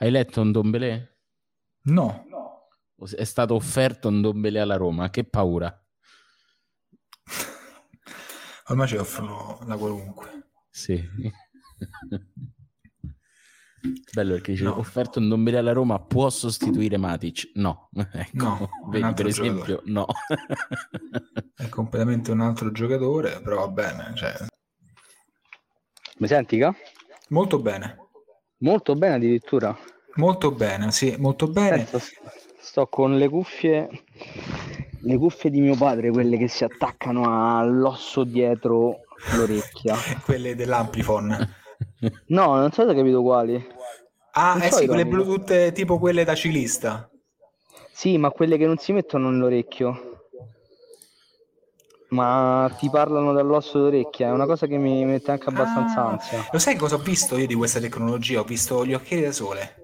Hai letto un Dombele? No. È stato offerto un Dombele alla Roma, che paura. Ormai ci offrono la qualunque. Sì. Bello perché dice No. offerto un Dombele alla Roma può sostituire Matic? No, ecco, No, un vedi altro per esempio, giocatore. no. È completamente un altro giocatore, però va bene. Cioè, Mi senti, Ca? molto bene. Molto bene addirittura. Molto bene, sì, molto bene. Adesso sto con le cuffie, le cuffie di mio padre, quelle che si attaccano all'osso dietro l'orecchia. Quelle dell'Amplifon. No, non so se hai capito quali. Ah, Non eh so sì, quelle. Bluetooth tipo quelle da ciclista. Sì, ma quelle che non si mettono nell'orecchio. Ma ti parlano dall'osso d'orecchia, è una cosa che mi mette anche abbastanza Ah, ansia. Lo sai cosa ho visto io di questa tecnologia? Ho visto gli occhiali da sole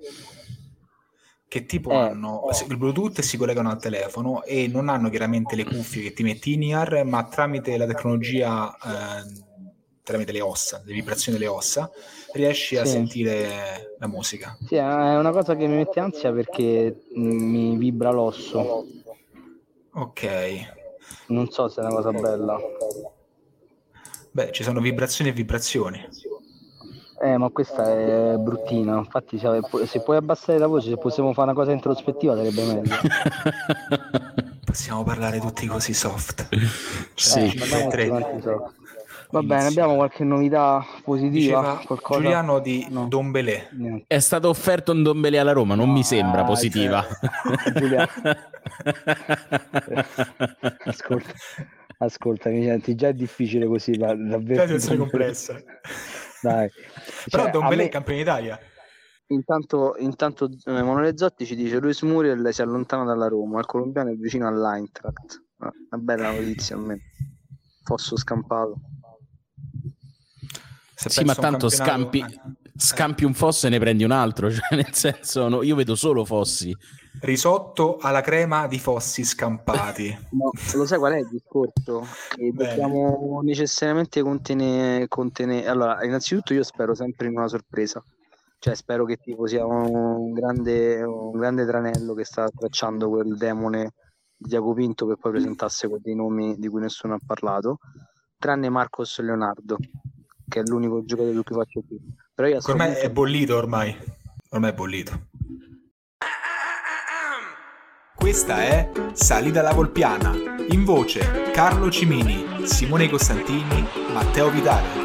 che tipo Eh. hanno il Bluetooth e si collegano al telefono e non hanno chiaramente le cuffie che ti metti in ear, ma tramite la tecnologia, eh, tramite le ossa, le vibrazioni delle ossa, riesci a Sì. sentire la musica. Sì, è una cosa che mi mette ansia perché mm, mi vibra l'osso. Ok. Non so se è una cosa bella. Beh, ci sono vibrazioni e vibrazioni. Eh, ma questa è bruttina. Infatti, se, se puoi abbassare la voce, se possiamo fare una cosa introspettiva, sarebbe meglio. Possiamo parlare tutti così soft. Sì. Cioè, Parliamo tre. tutti Va bene, Inizio. abbiamo qualche novità positiva? Diceva Qualcosa? Giuliano di No. Dombelé. Niente. È stato offerto un Dombele alla Roma, non mi sembra Ah, positiva. Giuliano. Ascolta, ascolta, mi senti già è difficile così, ma davvero. La situazione complessa. Dai. Però Cioè, Dombelé a me- è campione d'Italia. Intanto, intanto eh, Emanuele Zotti ci dice Luis Muriel si allontana dalla Roma, il colombiano è vicino all'Eintracht. Ah, Una bella notizia almeno. Fosso scampato. Se Sì, ma tanto scampi, scampi un fosso e ne prendi un altro, cioè nel senso no, io vedo solo fossi. Risotto alla crema di fossi scampati. No, lo sai qual è il discorso? Che Bene. dobbiamo necessariamente contenere, contenere. Allora, innanzitutto io spero sempre in una sorpresa. Cioè, spero che tipo sia un grande, un grande tranello che sta tracciando quel demone di Diaco Pinto per poi presentasse con dei nomi di cui nessuno ha parlato, tranne Marcos Leonardo, che è l'unico giocatore su cui faccio qui. Però io Ormai è bollito ormai. Ormai è bollito. Questa è Salita alla Volpiana. In voce Carlo Cimini, Simone Costantini, Matteo Vitale.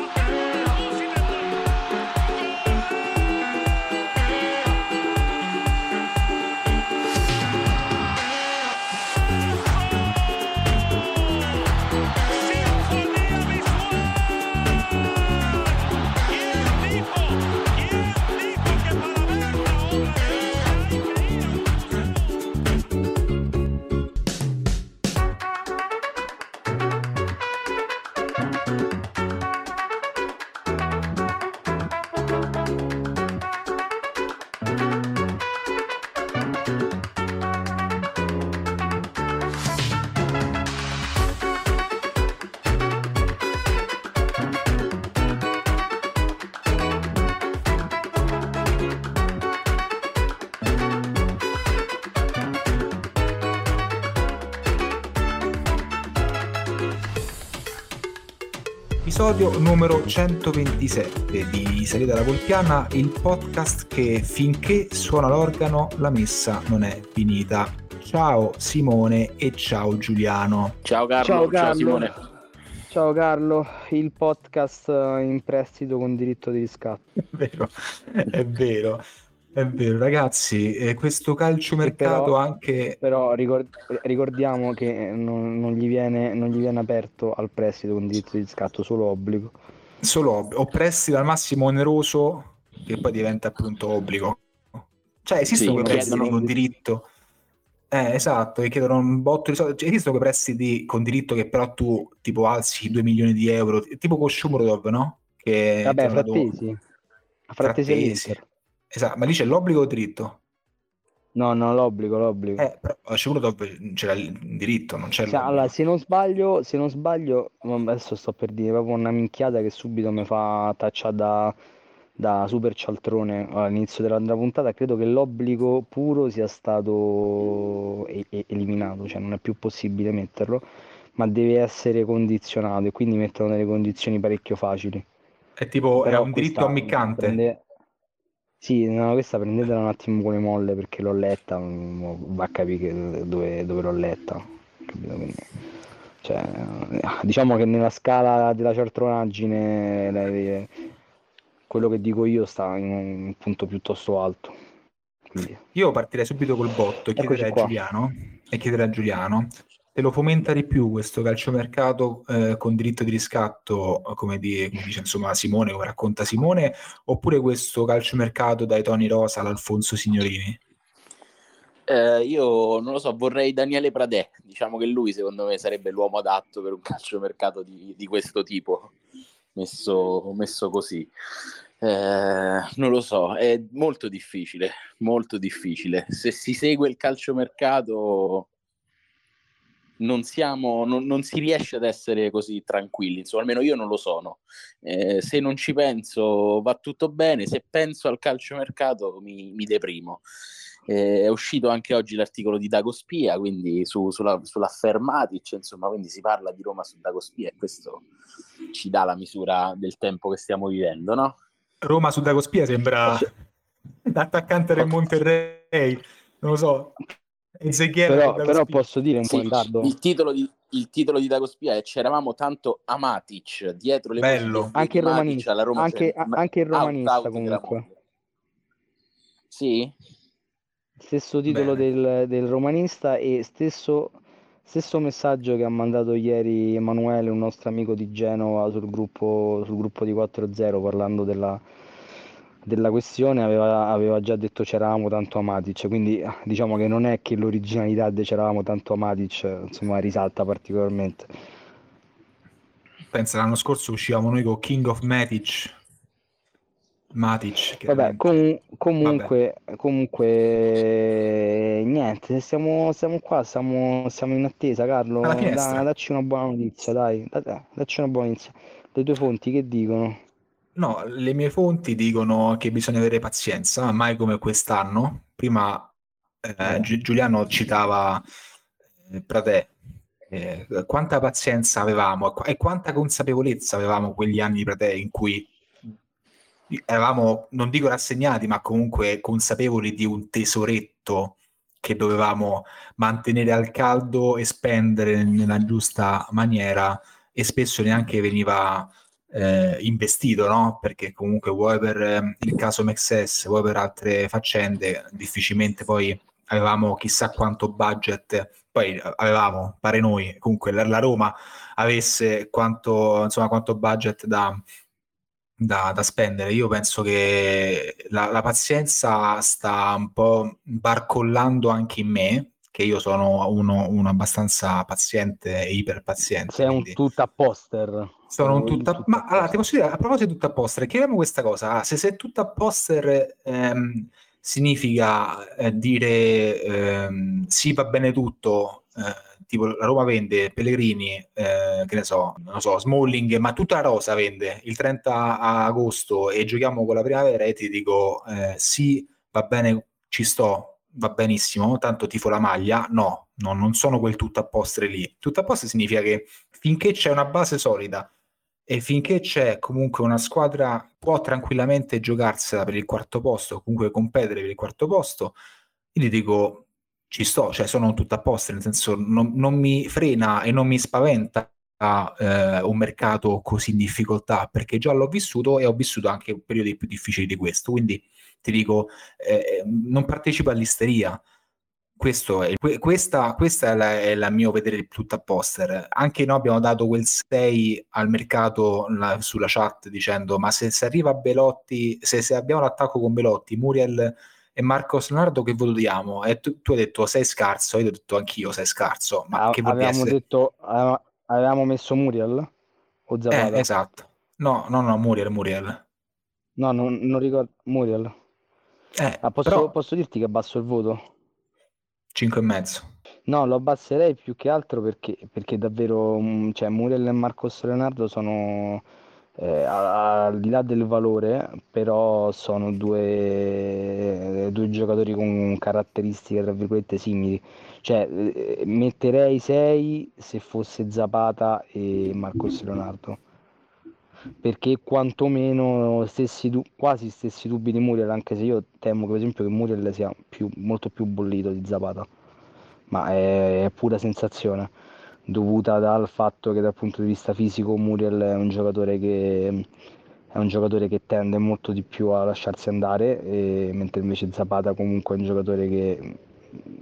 Episodio numero 127 di Salita alla Volpiana, il podcast che finché suona l'organo la messa non è finita. Ciao Simone e ciao Giuliano. Ciao Carlo, Ciao, ciao, Carlo. Simone. Ciao Carlo, il podcast in prestito con diritto di riscatto. È vero, è vero, è vero. Ragazzi, eh, questo calciomercato Però- anche... Però ricor- ricordiamo che non, non gli viene, non gli viene aperto al prestito con diritto di riscatto, solo obbligo. solo ob- o prestito al massimo oneroso che poi diventa appunto obbligo Cioè, esistono Sì, quei prestiti chiedono- con diritto. Eh, esatto, che chiedono un botto di soldi. Cioè, esistono quei prestiti con diritto che però tu tipo alzi 2 milioni di euro, tipo con Shomurodov, no? Che Vabbè, hanno dato- frattesi. Frattesi Frattesi. Esatto, ma lì c'è l'obbligo o il diritto? No, no, l'obbligo, l'obbligo. Eh, però Shomurodov c'era il diritto, non c'è Cioè, l'obbligo. allora, se non sbaglio, se non sbaglio, adesso sto per dire proprio una minchiata che subito mi fa tacciare da, da super cialtrone all'inizio della puntata. Credo che l'obbligo puro sia stato e- e- eliminato, cioè non è più possibile metterlo, ma deve essere condizionato e quindi mettono delle condizioni parecchio facili. È tipo, è Però un diritto ammiccante. prende- Sì, no, questa prendetela un attimo con le molle perché l'ho letta, mm, va a capire dove, dove l'ho letta. capito? Quindi, cioè, eh, diciamo che nella scala della cialtronaggine quello che dico io sta in un punto piuttosto alto. Quindi, Io partirei subito col botto e chiederei a. Giuliano, e chiederei a Giuliano se lo fomenta di più questo calciomercato eh, con diritto di riscatto, come, di- come dice insomma Simone, come racconta Simone, oppure questo calciomercato dai Tony Rosa all'Alfonso Signorini? Eh, io non lo so, vorrei Daniele Pradè. Diciamo che lui, secondo me, sarebbe l'uomo adatto per un calciomercato di, di questo tipo, messo, messo così. Eh, non lo so, è molto difficile, molto difficile. Se si segue il calciomercato, non, siamo, non, non si riesce ad essere così tranquilli. Insomma, almeno io non lo sono. Eh, se non ci penso, va tutto bene. Se penso al calciomercato, mi, mi deprimo. Eh, è uscito anche oggi l'articolo di Dago Spia, quindi su, sulla, sull'affair Matic, insomma, quindi si parla di Roma su Dago Spia e questo ci dà la misura del tempo che stiamo vivendo, no? Roma su Dagospia sembra l'attaccante del Monterrey, non lo so. Però, però posso dire un po' Sì, in tardo. il titolo di, il titolo di Dago Spia è C'eravamo tanto a Matic dietro le Bello. Anche il Matic, romanista, alla Roma anche- c'è- anche il out, romanista out della comunque. Sì? Stesso titolo del, del romanista e stesso, stesso messaggio che ha mandato ieri Emanuele, un nostro amico di Genova, sul gruppo, sul gruppo di 4-0 parlando della, della questione, aveva, aveva già detto c'eravamo tanto a Matic, quindi ah, diciamo che non è che l'originalità di c'eravamo tanto a Matic insomma, risalta particolarmente. Pensa, l'anno scorso uscivamo noi con King of Matic. Matic. Vabbè, com- comunque, comunque, niente, stiamo, stiamo qua, stiamo, siamo in attesa, Carlo. Da- dacci una buona notizia, dai, da- da- dacci una buona notizia. Le tue fonti che dicono? No, le mie fonti dicono che bisogna avere pazienza, mai come quest'anno. Prima eh, Gi- Giuliano citava eh, Pratè. Eh, quanta pazienza avevamo e e quanta consapevolezza avevamo quegli anni di Pratè in cui eravamo, non dico rassegnati, ma comunque consapevoli di un tesoretto che dovevamo mantenere al caldo e spendere nella giusta maniera e spesso neanche veniva eh, investito, no? Perché comunque vuoi per eh, il caso Mexes, vuoi per altre faccende, difficilmente poi avevamo chissà quanto budget, poi eh, avevamo, pare noi, comunque la, la Roma avesse quanto, insomma, quanto budget da, da, da spendere. Io penso che la, la pazienza sta un po' barcollando anche in me, che io sono uno, uno abbastanza paziente e iperpaziente. Sei un quindi- tutta poster. Sono tutta... tutta Ma allora, ti posso dire, a proposito di tutta poster, chiediamo questa cosa. Ah, se sei tutta poster ehm, significa eh, dire ehm, sì, va bene tutto, eh, tipo la Roma vende Pellegrini, eh, che ne so, non lo so, Smalling, ma tutta la rosa vende il 30 agosto e giochiamo con la primavera e ti dico eh, sì, va bene, ci sto, va benissimo, tanto tifo la maglia. No, no, non sono quel tutto a postre lì. Tutto a postre significa che finché c'è una base solida e finché c'è comunque una squadra può tranquillamente giocarsela per il quarto posto, comunque competere per il quarto posto, io ti dico ci sto, cioè sono tutto a posto, nel senso non, non mi frena e non mi spaventa eh, un mercato così in difficoltà, perché già l'ho vissuto e ho vissuto anche periodi più difficili di questo, quindi ti dico eh, non partecipo all'isteria. Questo è, que- questa, questa è la, è la mio vedere tutto a poster. Anche noi abbiamo dato quel 6 al mercato la- sulla chat dicendo: Ma se, se arriva Belotti, se, se abbiamo l'attacco con Belotti, Muriel e Marcos Leonardo che voto diamo? E tu, tu, hai detto sei scarso, io ho detto anch'io sei scarso, ma A- che avevamo detto, avevamo messo Muriel o Zapata? Eh, esatto. No, no, no, Muriel, Muriel. No, non, non ricordo, Muriel. Eh, ah, posso, però... posso dirti che abbasso il voto? 5 e mezzo. No, lo abbasserei più che altro perché, perché davvero, mm, cioè, Muriel e Marcos Leonardo sono eh, al di là del valore, però sono due, due giocatori con caratteristiche tra virgolette simili. Cioè, eh, metterei 6 se fosse Zapata e Marcos Leonardo. Perché quantomeno stessi du- quasi stessi dubbi di Muriel, anche se io temo che per esempio che Muriel sia più, molto più bollito di Zapata, ma è, è pura sensazione dovuta dal fatto che dal punto di vista fisico Muriel è un giocatore che, un giocatore che tende molto di più a lasciarsi andare, e, mentre invece Zapata comunque è un giocatore che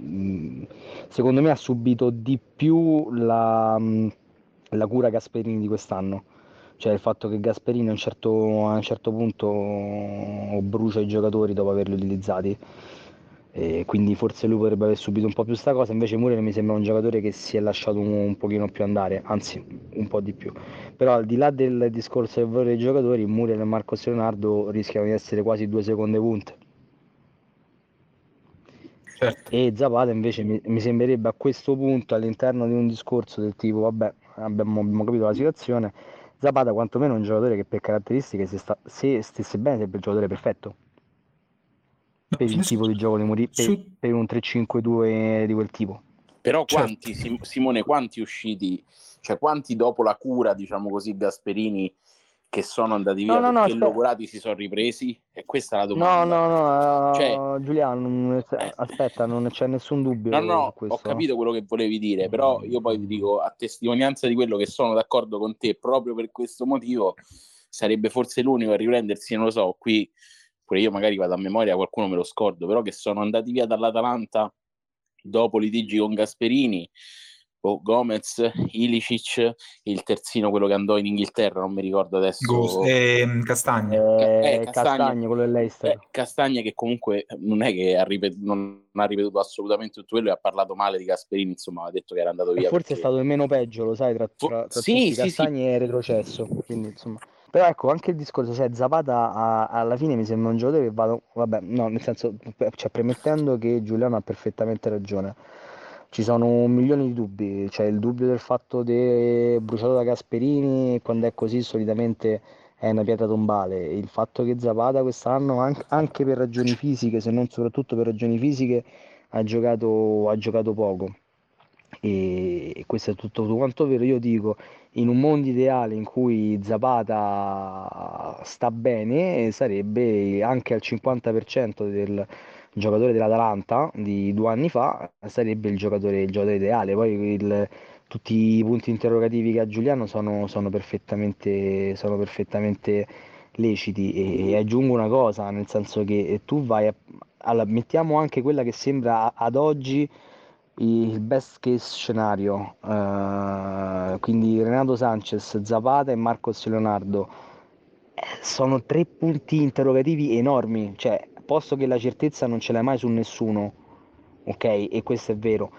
mm, secondo me ha subito di più la, la cura Gasperini di quest'anno. Cioè il fatto che Gasperini a un certo, a un certo punto brucia i giocatori dopo averli utilizzati e quindi forse lui potrebbe aver subito un po' più sta cosa, invece Muriel mi sembra un giocatore che si è lasciato un, un pochino più andare, anzi un po' di più. Però al di là del discorso del valore dei giocatori, Muriel e Marcos Leonardo rischiano di essere quasi due seconde punte. Certo. E Zapata invece mi, mi, sembrerebbe a questo punto all'interno di un discorso del tipo vabbè abbiamo, abbiamo capito la situazione Zapata quantomeno è un giocatore che per caratteristiche se, sta, se stesse bene sarebbe il giocatore perfetto per il tipo di gioco di Mourinho, per, per, un 3-5-2 di quel tipo. Però certo. quanti, certo. Simone, quanti usciti, cioè quanti dopo la cura, diciamo così, Gasperini che sono andati via no, no, perché no, logorati si sono ripresi? E questa è la domanda. No, no, no, cioè, Giuliano, eh, aspetta, non c'è nessun dubbio. No, no, ho capito quello che volevi dire, però io poi ti dico, a testimonianza di quello che sono d'accordo con te, proprio per questo motivo, sarebbe forse l'unico a riprendersi, non lo so, qui pure io magari vado a memoria, qualcuno me lo scordo, però che sono andati via dall'Atalanta dopo litigi con Gasperini, Gomez, Ilicic, il terzino, quello che andò in Inghilterra, non mi ricordo adesso. Ghost, eh, Castagne. Eh, eh, Castagne. Castagne, quello dell'Eister. Eh, Castagne che comunque non è che ha ripetuto, non ha ripetuto assolutamente tutto quello e ha parlato male di Gasperini, insomma ha detto che era andato via. Forse perché... è stato il meno peggio, lo sai, tra, tra, tra sì, sì, Castagne sì. e retrocesso, quindi insomma... Però ecco, anche il discorso, cioè Zapata a, alla fine mi sembra un giocatore che vado, vabbè, no, nel senso, cioè, premettendo che Giuliano ha perfettamente ragione, ci sono milioni di dubbi, c'è cioè, il dubbio del fatto di bruciato da Gasperini, quando è così solitamente è una pietra tombale, il fatto che Zapata quest'anno, anche per ragioni fisiche, se non soprattutto per ragioni fisiche, ha giocato, ha giocato poco. E questo è tutto, tutto quanto vero. Io dico, in un mondo ideale in cui Zapata sta bene, sarebbe anche al 50% del giocatore dell'Atalanta di due anni fa, sarebbe il giocatore, il giocatore ideale. Poi il, tutti i punti interrogativi che ha Giuliano sono, sono, perfettamente, sono perfettamente leciti. E, e, aggiungo una cosa, nel senso che tu vai a, allora, mettiamo anche quella che sembra ad oggi il best case scenario, uh, quindi Renato Sanchez, Zapata e Marcos Leonardo, eh, sono tre punti interrogativi enormi, cioè posto che la certezza non ce l'hai mai su nessuno, ok? E questo è vero,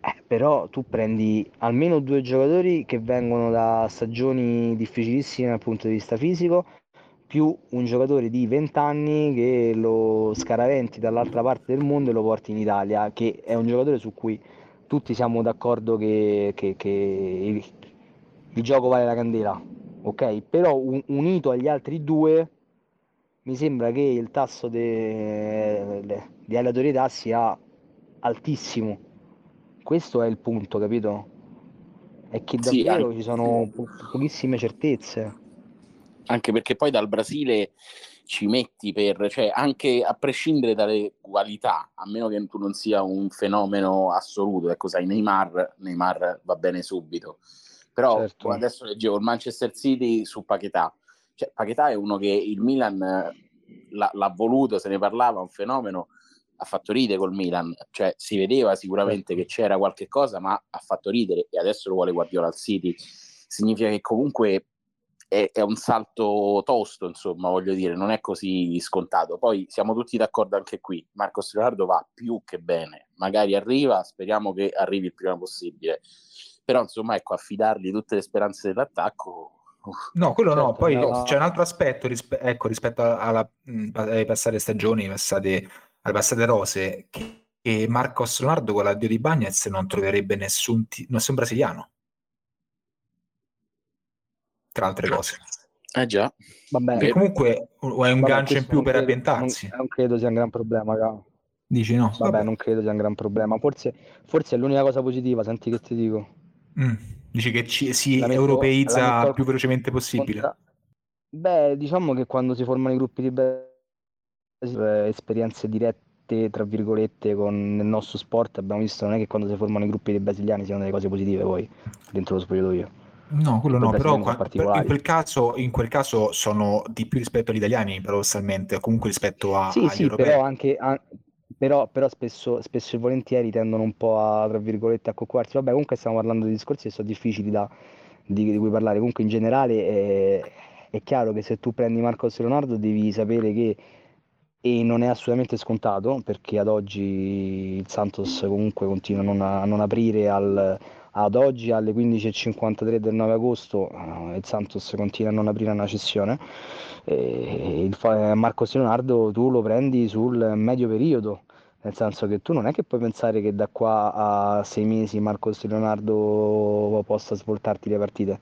eh, però tu prendi almeno due giocatori che vengono da stagioni difficilissime dal punto di vista fisico più un giocatore di 20 anni che lo scaraventi dall'altra parte del mondo e lo porti in Italia, che è un giocatore su cui tutti siamo d'accordo che, che, che il, il, gioco vale la candela, ok? Però un, unito agli altri due mi sembra che il tasso di aleatorietà sia altissimo. Questo è il punto, capito? È che davvero sì, ci sono po- pochissime certezze anche perché poi dal Brasile ci metti per, cioè anche a prescindere dalle qualità, a meno che tu non sia un fenomeno assoluto, ecco sai, Neymar, Neymar va bene subito, però certo. adesso leggevo il Manchester City su Paquetà, cioè Paquetà è uno che il Milan l'ha, l'ha voluto, se ne parlava, un fenomeno, ha fatto ridere col Milan, cioè si vedeva sicuramente certo. che c'era qualche cosa, ma ha fatto ridere e adesso lo vuole Guardiola al City, significa che comunque è, è, un salto tosto, insomma, voglio dire, non è così scontato. Poi siamo tutti d'accordo anche qui, Marcos Leonardo va più che bene, magari arriva, speriamo che arrivi il prima possibile, però insomma, ecco, affidargli tutte le speranze dell'attacco No, quello certo, no, poi no. c'è un altro aspetto rispe- ecco, rispetto alla, mh, alle passate stagioni, passate, alle passate rose, che, che Marcos Leonardo con l'addio di Bagnez non troverebbe nessun, t- nessun brasiliano tra altre cose. Eh già. Vabbè, che comunque è un vabbè, gancio in più per credo, ambientarsi. Non, non, credo sia un gran problema, caro. Dici no? Vabbè, vabbè, non credo sia un gran problema. Forse, forse è l'unica cosa positiva, senti che ti dico. Mm. Dici che ci, si metto, europeizza il più velocemente possibile. Beh, diciamo che quando si formano i gruppi di esperienze dirette, tra virgolette, con il nostro sport, abbiamo visto non è che quando si formano i gruppi dei brasiliani siano delle cose positive poi dentro lo spogliatoio. No, quello no, però in quel, caso, in quel caso sono di più rispetto agli italiani, paradossalmente, o comunque rispetto a, sì, agli sì, europei. Però, anche, a, però, però spesso, spesso, e volentieri tendono un po' a, tra virgolette, a coccolarsi. Vabbè, comunque stiamo parlando di discorsi che sono difficili da, di, di cui parlare. Comunque in generale è, è chiaro che se tu prendi Marcos Leonardo devi sapere che e non è assolutamente scontato perché ad oggi il Santos comunque continua non, a non aprire al, ad oggi alle 15.53 del 9 agosto eh, il Santos continua a non aprire una cessione. E il, Marco Leonardo tu lo prendi sul medio periodo, nel senso che tu non è che puoi pensare che da qua a sei mesi Marco Leonardo possa svoltarti le partite,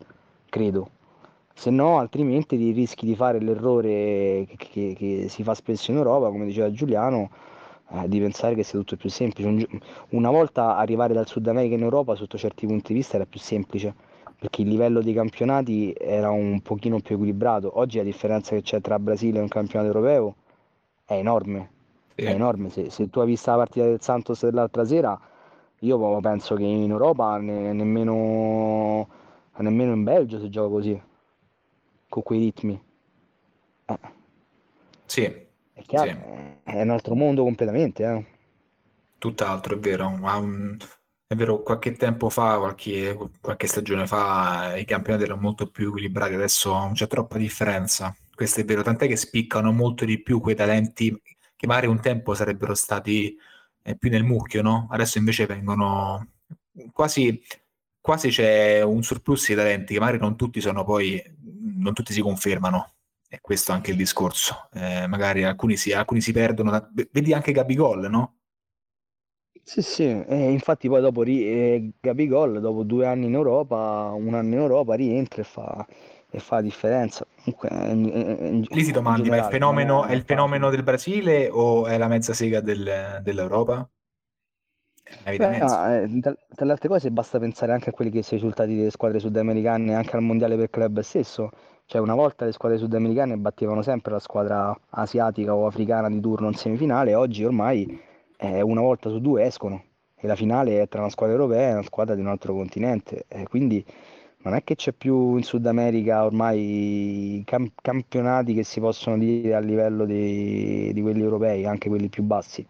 credo. Se no, altrimenti rischi di fare l'errore che, che, che si fa spesso in Europa, come diceva Giuliano, eh, di pensare che sia tutto più semplice. una volta arrivare dal Sud America in Europa sotto certi punti di vista era più semplice perché il livello dei campionati era un pochino più equilibrato. Oggi la differenza che c'è tra Brasile e un campionato europeo è enorme. È enorme. Se, se, tu hai visto la partita del Santos dell'altra sera, io penso che in Europa ne, nemmeno, nemmeno in Belgio si gioca così, con quei ritmi. Eh. Sì, è chiaro, sì. è un altro mondo completamente. Eh. Tutt'altro, è vero. Um, è vero, qualche tempo fa, qualche, qualche, stagione fa, i campionati erano molto più equilibrati, adesso non c'è troppa differenza. Questo è vero, tant'è che spiccano molto di più quei talenti che magari un tempo sarebbero stati eh, più nel mucchio, no? Adesso invece vengono quasi, quasi c'è un surplus di talenti che magari non tutti sono poi, non tutti si confermano. E questo è anche il discorso. Eh, magari alcuni si, alcuni si perdono. Vedi anche Gabigol, no? Sì, sì, e infatti poi dopo ri- eh, Gabigol, dopo due anni in Europa, un anno in Europa, rientra e fa, e fa la differenza. Comunque, in, in, Lì ti domandi, generale, ma il fenomeno, è il fenomeno del Brasile o è la mezza sega del, dell'Europa? Beh, no, eh, tra le altre cose basta pensare anche a quelli che sono i risultati delle squadre sudamericane, anche al mondiale per club stesso cioè una volta le squadre sudamericane battevano sempre la squadra asiatica o africana di turno in semifinale, oggi ormai eh, una volta su due escono e la finale è tra una squadra europea e una squadra di un altro continente. Eh, quindi non è che c'è più in Sud America ormai cam- campionati che si possono dire a livello di, di quelli europei, anche quelli più bassi.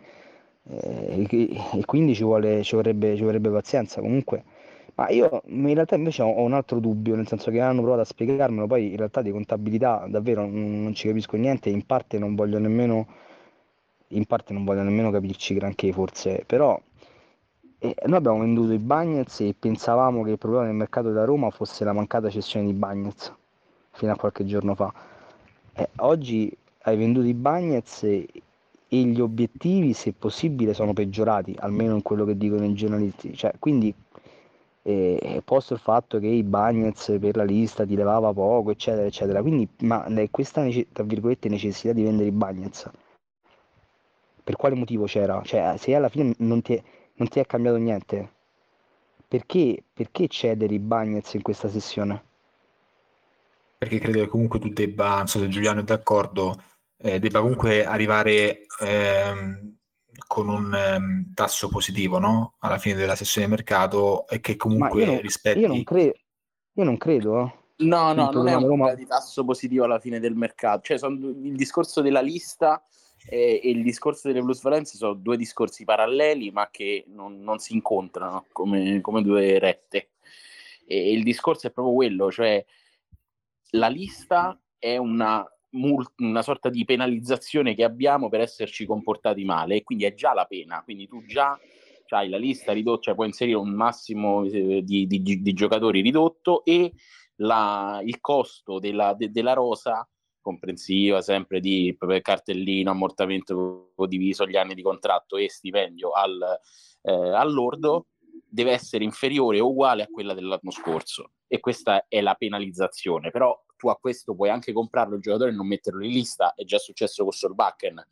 Eh, e, quindi ci, vuole, ci, vorrebbe, ci vorrebbe pazienza. Comunque ma io in realtà invece ho un altro dubbio, nel senso che hanno provato a spiegarmelo, poi in realtà di contabilità davvero non ci capisco niente, in parte non voglio nemmeno, in parte non voglio nemmeno capirci granché forse, però eh, noi abbiamo venduto i Bagnets e pensavamo che il problema del mercato della Roma fosse la mancata cessione di Bagnets fino a qualche giorno fa. Eh, oggi hai venduto i Bagnets e, e gli obiettivi, se possibile, sono peggiorati, almeno in quello che dicono i giornalisti. Cioè, quindi e posto il fatto che i Bagnets per la lista ti levava poco, eccetera, eccetera. Quindi, ma questa necessità di vendere i Bagnets, per quale motivo c'era? Cioè, se alla fine non ti è, non ti è cambiato niente, perché, perché cedere i Bagnets in questa sessione? Perché credo che comunque tu debba, non so se Giuliano è d'accordo, eh, debba comunque arrivare ehm, con un um, tasso positivo no? alla fine della sessione di mercato e che comunque io non, rispetti... Io non, cre- io non credo. Eh. No, no, non è un Roma... di tasso positivo alla fine del mercato. Cioè, sono, il discorso della lista e, e il discorso delle Blues Valencia sono due discorsi paralleli, ma che non, non si incontrano come, come, due rette. E il discorso è proprio quello, cioè la lista è una, una sorta di penalizzazione che abbiamo per esserci comportati male e quindi è già la pena, quindi tu già hai la lista ridotta, cioè puoi inserire un massimo eh, di, di, di giocatori ridotto e la, il costo della, de, della rosa comprensiva sempre di cartellino, ammortamento diviso gli anni di contratto e stipendio al, eh, all'ordo deve essere inferiore o uguale a quella dell'anno scorso. E questa è la penalizzazione. Però tu a questo puoi anche comprarlo il giocatore e non metterlo in lista. È già successo con Solbakken.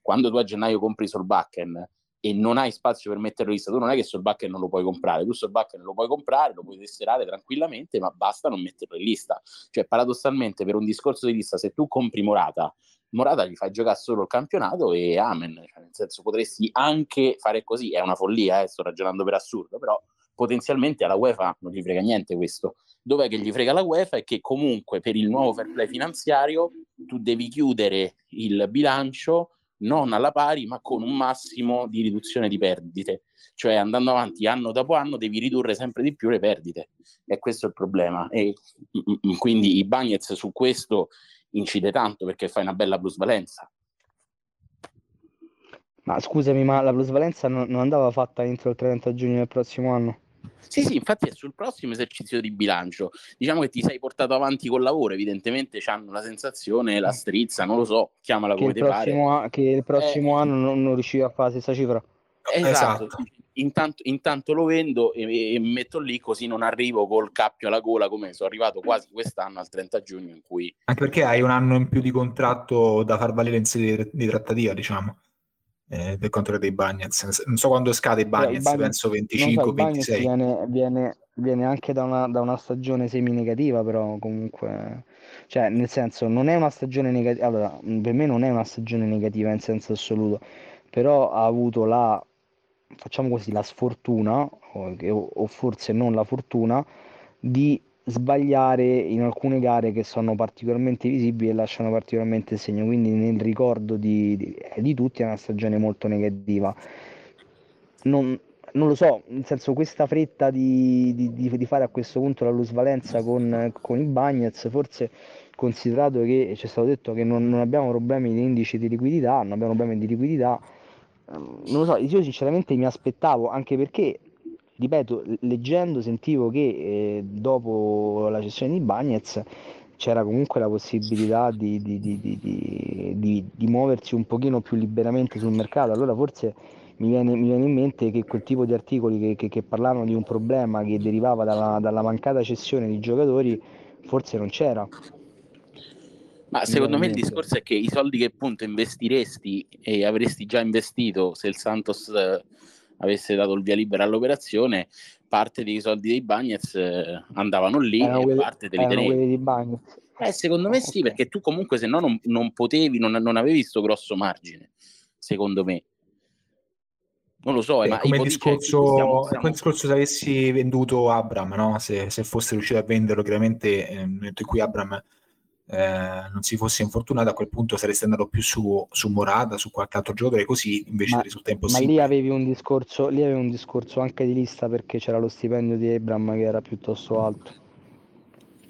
Quando tu a gennaio compri Solbakken e non hai spazio per metterlo in lista, tu non è che Solbakken non lo puoi comprare, tu Solbakken lo puoi comprare, lo puoi tesserare tranquillamente, ma basta non metterlo in lista. Cioè, paradossalmente, per un discorso di lista, se tu compri Morata, Morata gli fai giocare solo il campionato e amen. Cioè, nel senso, potresti anche fare così, è una follia, eh, sto ragionando per assurdo, però potenzialmente alla UEFA non gli frega niente questo. Dov'è che gli frega la UEFA? È che comunque per il nuovo fair play finanziario tu devi chiudere il bilancio non alla pari, ma con un massimo di riduzione di perdite. Cioè andando avanti anno dopo anno devi ridurre sempre di più le perdite. E questo è il problema. E mm, mm, quindi i Bagnets su questo incide tanto perché fai una bella plusvalenza. Ma scusami, ma la plusvalenza non, non andava fatta entro il 30 giugno del prossimo anno? Sì, sì, infatti è sul prossimo esercizio di bilancio. Diciamo che ti sei portato avanti col lavoro, evidentemente hanno la sensazione, la strizza, non lo so, chiamala come ti pare. A- che il prossimo eh, anno non, non riusciva a fare la stessa cifra. Esatto, esatto. Intanto, intanto, lo vendo e, e, metto lì così non arrivo col cappio alla gola come sono arrivato quasi quest'anno al 30 giugno in cui... Anche perché hai un anno in più di contratto da far valere in sede di trattativa, diciamo eh, per quanto riguarda i Bagnets. Non so quando scade i Bagnets, Bagnets penso 25 so, 26. Viene, viene, viene, anche da una, da una stagione semi-negativa, però comunque, cioè nel senso non è una stagione negativa, allora per me non è una stagione negativa in senso assoluto, però ha avuto la, facciamo così, la sfortuna, o, o forse non la fortuna, di sbagliare in alcune gare che sono particolarmente visibili e lasciano particolarmente segno, quindi nel ricordo di, di, di tutti è una stagione molto negativa. Non, non, lo so, nel senso questa fretta di, di, fare a questo punto la Valenza con, con i Bagnets, forse considerato che ci è stato detto che non, non abbiamo problemi di indici di liquidità, non abbiamo problemi di liquidità, ehm, non lo so, io sinceramente mi aspettavo, anche perché ripeto, leggendo sentivo che eh, dopo la cessione di Bagnets c'era comunque la possibilità di, di, di, di, muoversi un pochino più liberamente sul mercato, allora forse mi viene, mi viene in mente che quel tipo di articoli che, che, che parlavano di un problema che derivava dalla, dalla mancata cessione di giocatori forse non c'era. Ma secondo me il discorso è che i soldi che appunto investiresti e avresti già investito se il Santos avesse dato il via libera all'operazione, parte dei soldi dei Bagnets eh, andavano lì erano e quelli, parte te li tenevi. Eh, secondo me sì, perché tu comunque se no non, non potevi, non, non avevi questo grosso margine, secondo me. Non lo so, eh, ma come discorso, stiamo, stiamo... discorso se avessi venduto Abram, no? se, se fosse riuscito a venderlo, chiaramente eh, nel momento in cui Abram eh, non si fosse infortunato, a quel punto saresti andato più su, su Morata, su qualche altro giocatore, così invece ma, risulta impossibile. Ma lì avevi, un discorso, lì avevi un discorso anche di lista perché c'era lo stipendio di Abram che era piuttosto alto.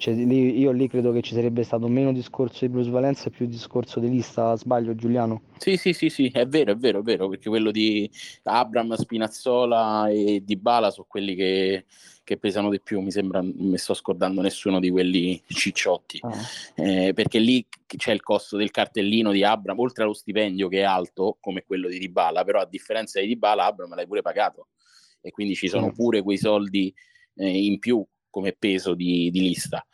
Cioè, lì, io lì credo che ci sarebbe stato meno discorso di Bruce Valenza e più discorso di lista, sbaglio Giuliano? Sì, sì, sì, sì, è vero, è vero, è vero, perché quello di Abram, Spinazzola e Di Bala sono quelli che, che pesano di più, mi sembra, non mi sto scordando nessuno di quelli cicciotti, ah. eh, perché lì c'è il costo del cartellino di Abram, oltre allo stipendio che è alto, come quello di Dybala, però a differenza di Dybala, Abram l'hai pure pagato, e quindi ci sono pure quei soldi eh, in più come peso di, di lista.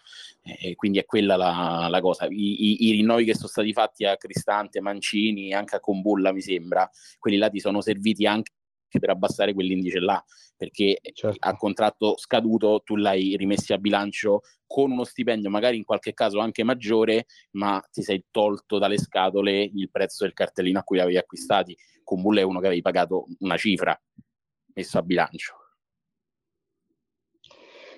Eh, quindi è quella la, la cosa. I, i, I, rinnovi che sono stati fatti a Cristante, Mancini, anche a Combulla, mi sembra, quelli là ti sono serviti anche per abbassare quell'indice là, perché certo. a contratto scaduto tu l'hai rimessi a bilancio con uno stipendio magari in qualche caso anche maggiore, ma ti sei tolto dalle scatole il prezzo del cartellino a cui avevi acquistati. Combulla è uno che avevi pagato una cifra messo a bilancio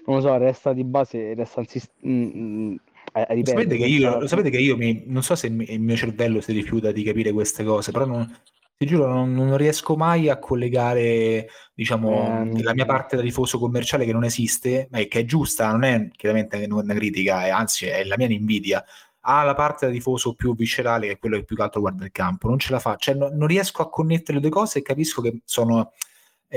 non lo so, resta di base, resta mm eh, sapete, che io, sapete che io mi, non so se il mio cervello si rifiuta di capire queste cose, però non, ti giuro, non, non, riesco mai a collegare, diciamo, eh, la mia parte da tifoso commerciale che non esiste, ma che è giusta, non è chiaramente una critica, è, anzi è la mia invidia, alla parte da tifoso più viscerale, che è quello che più che altro guarda il campo. Non ce la fa, cioè no, non riesco a connettere le due cose e capisco che sono eh,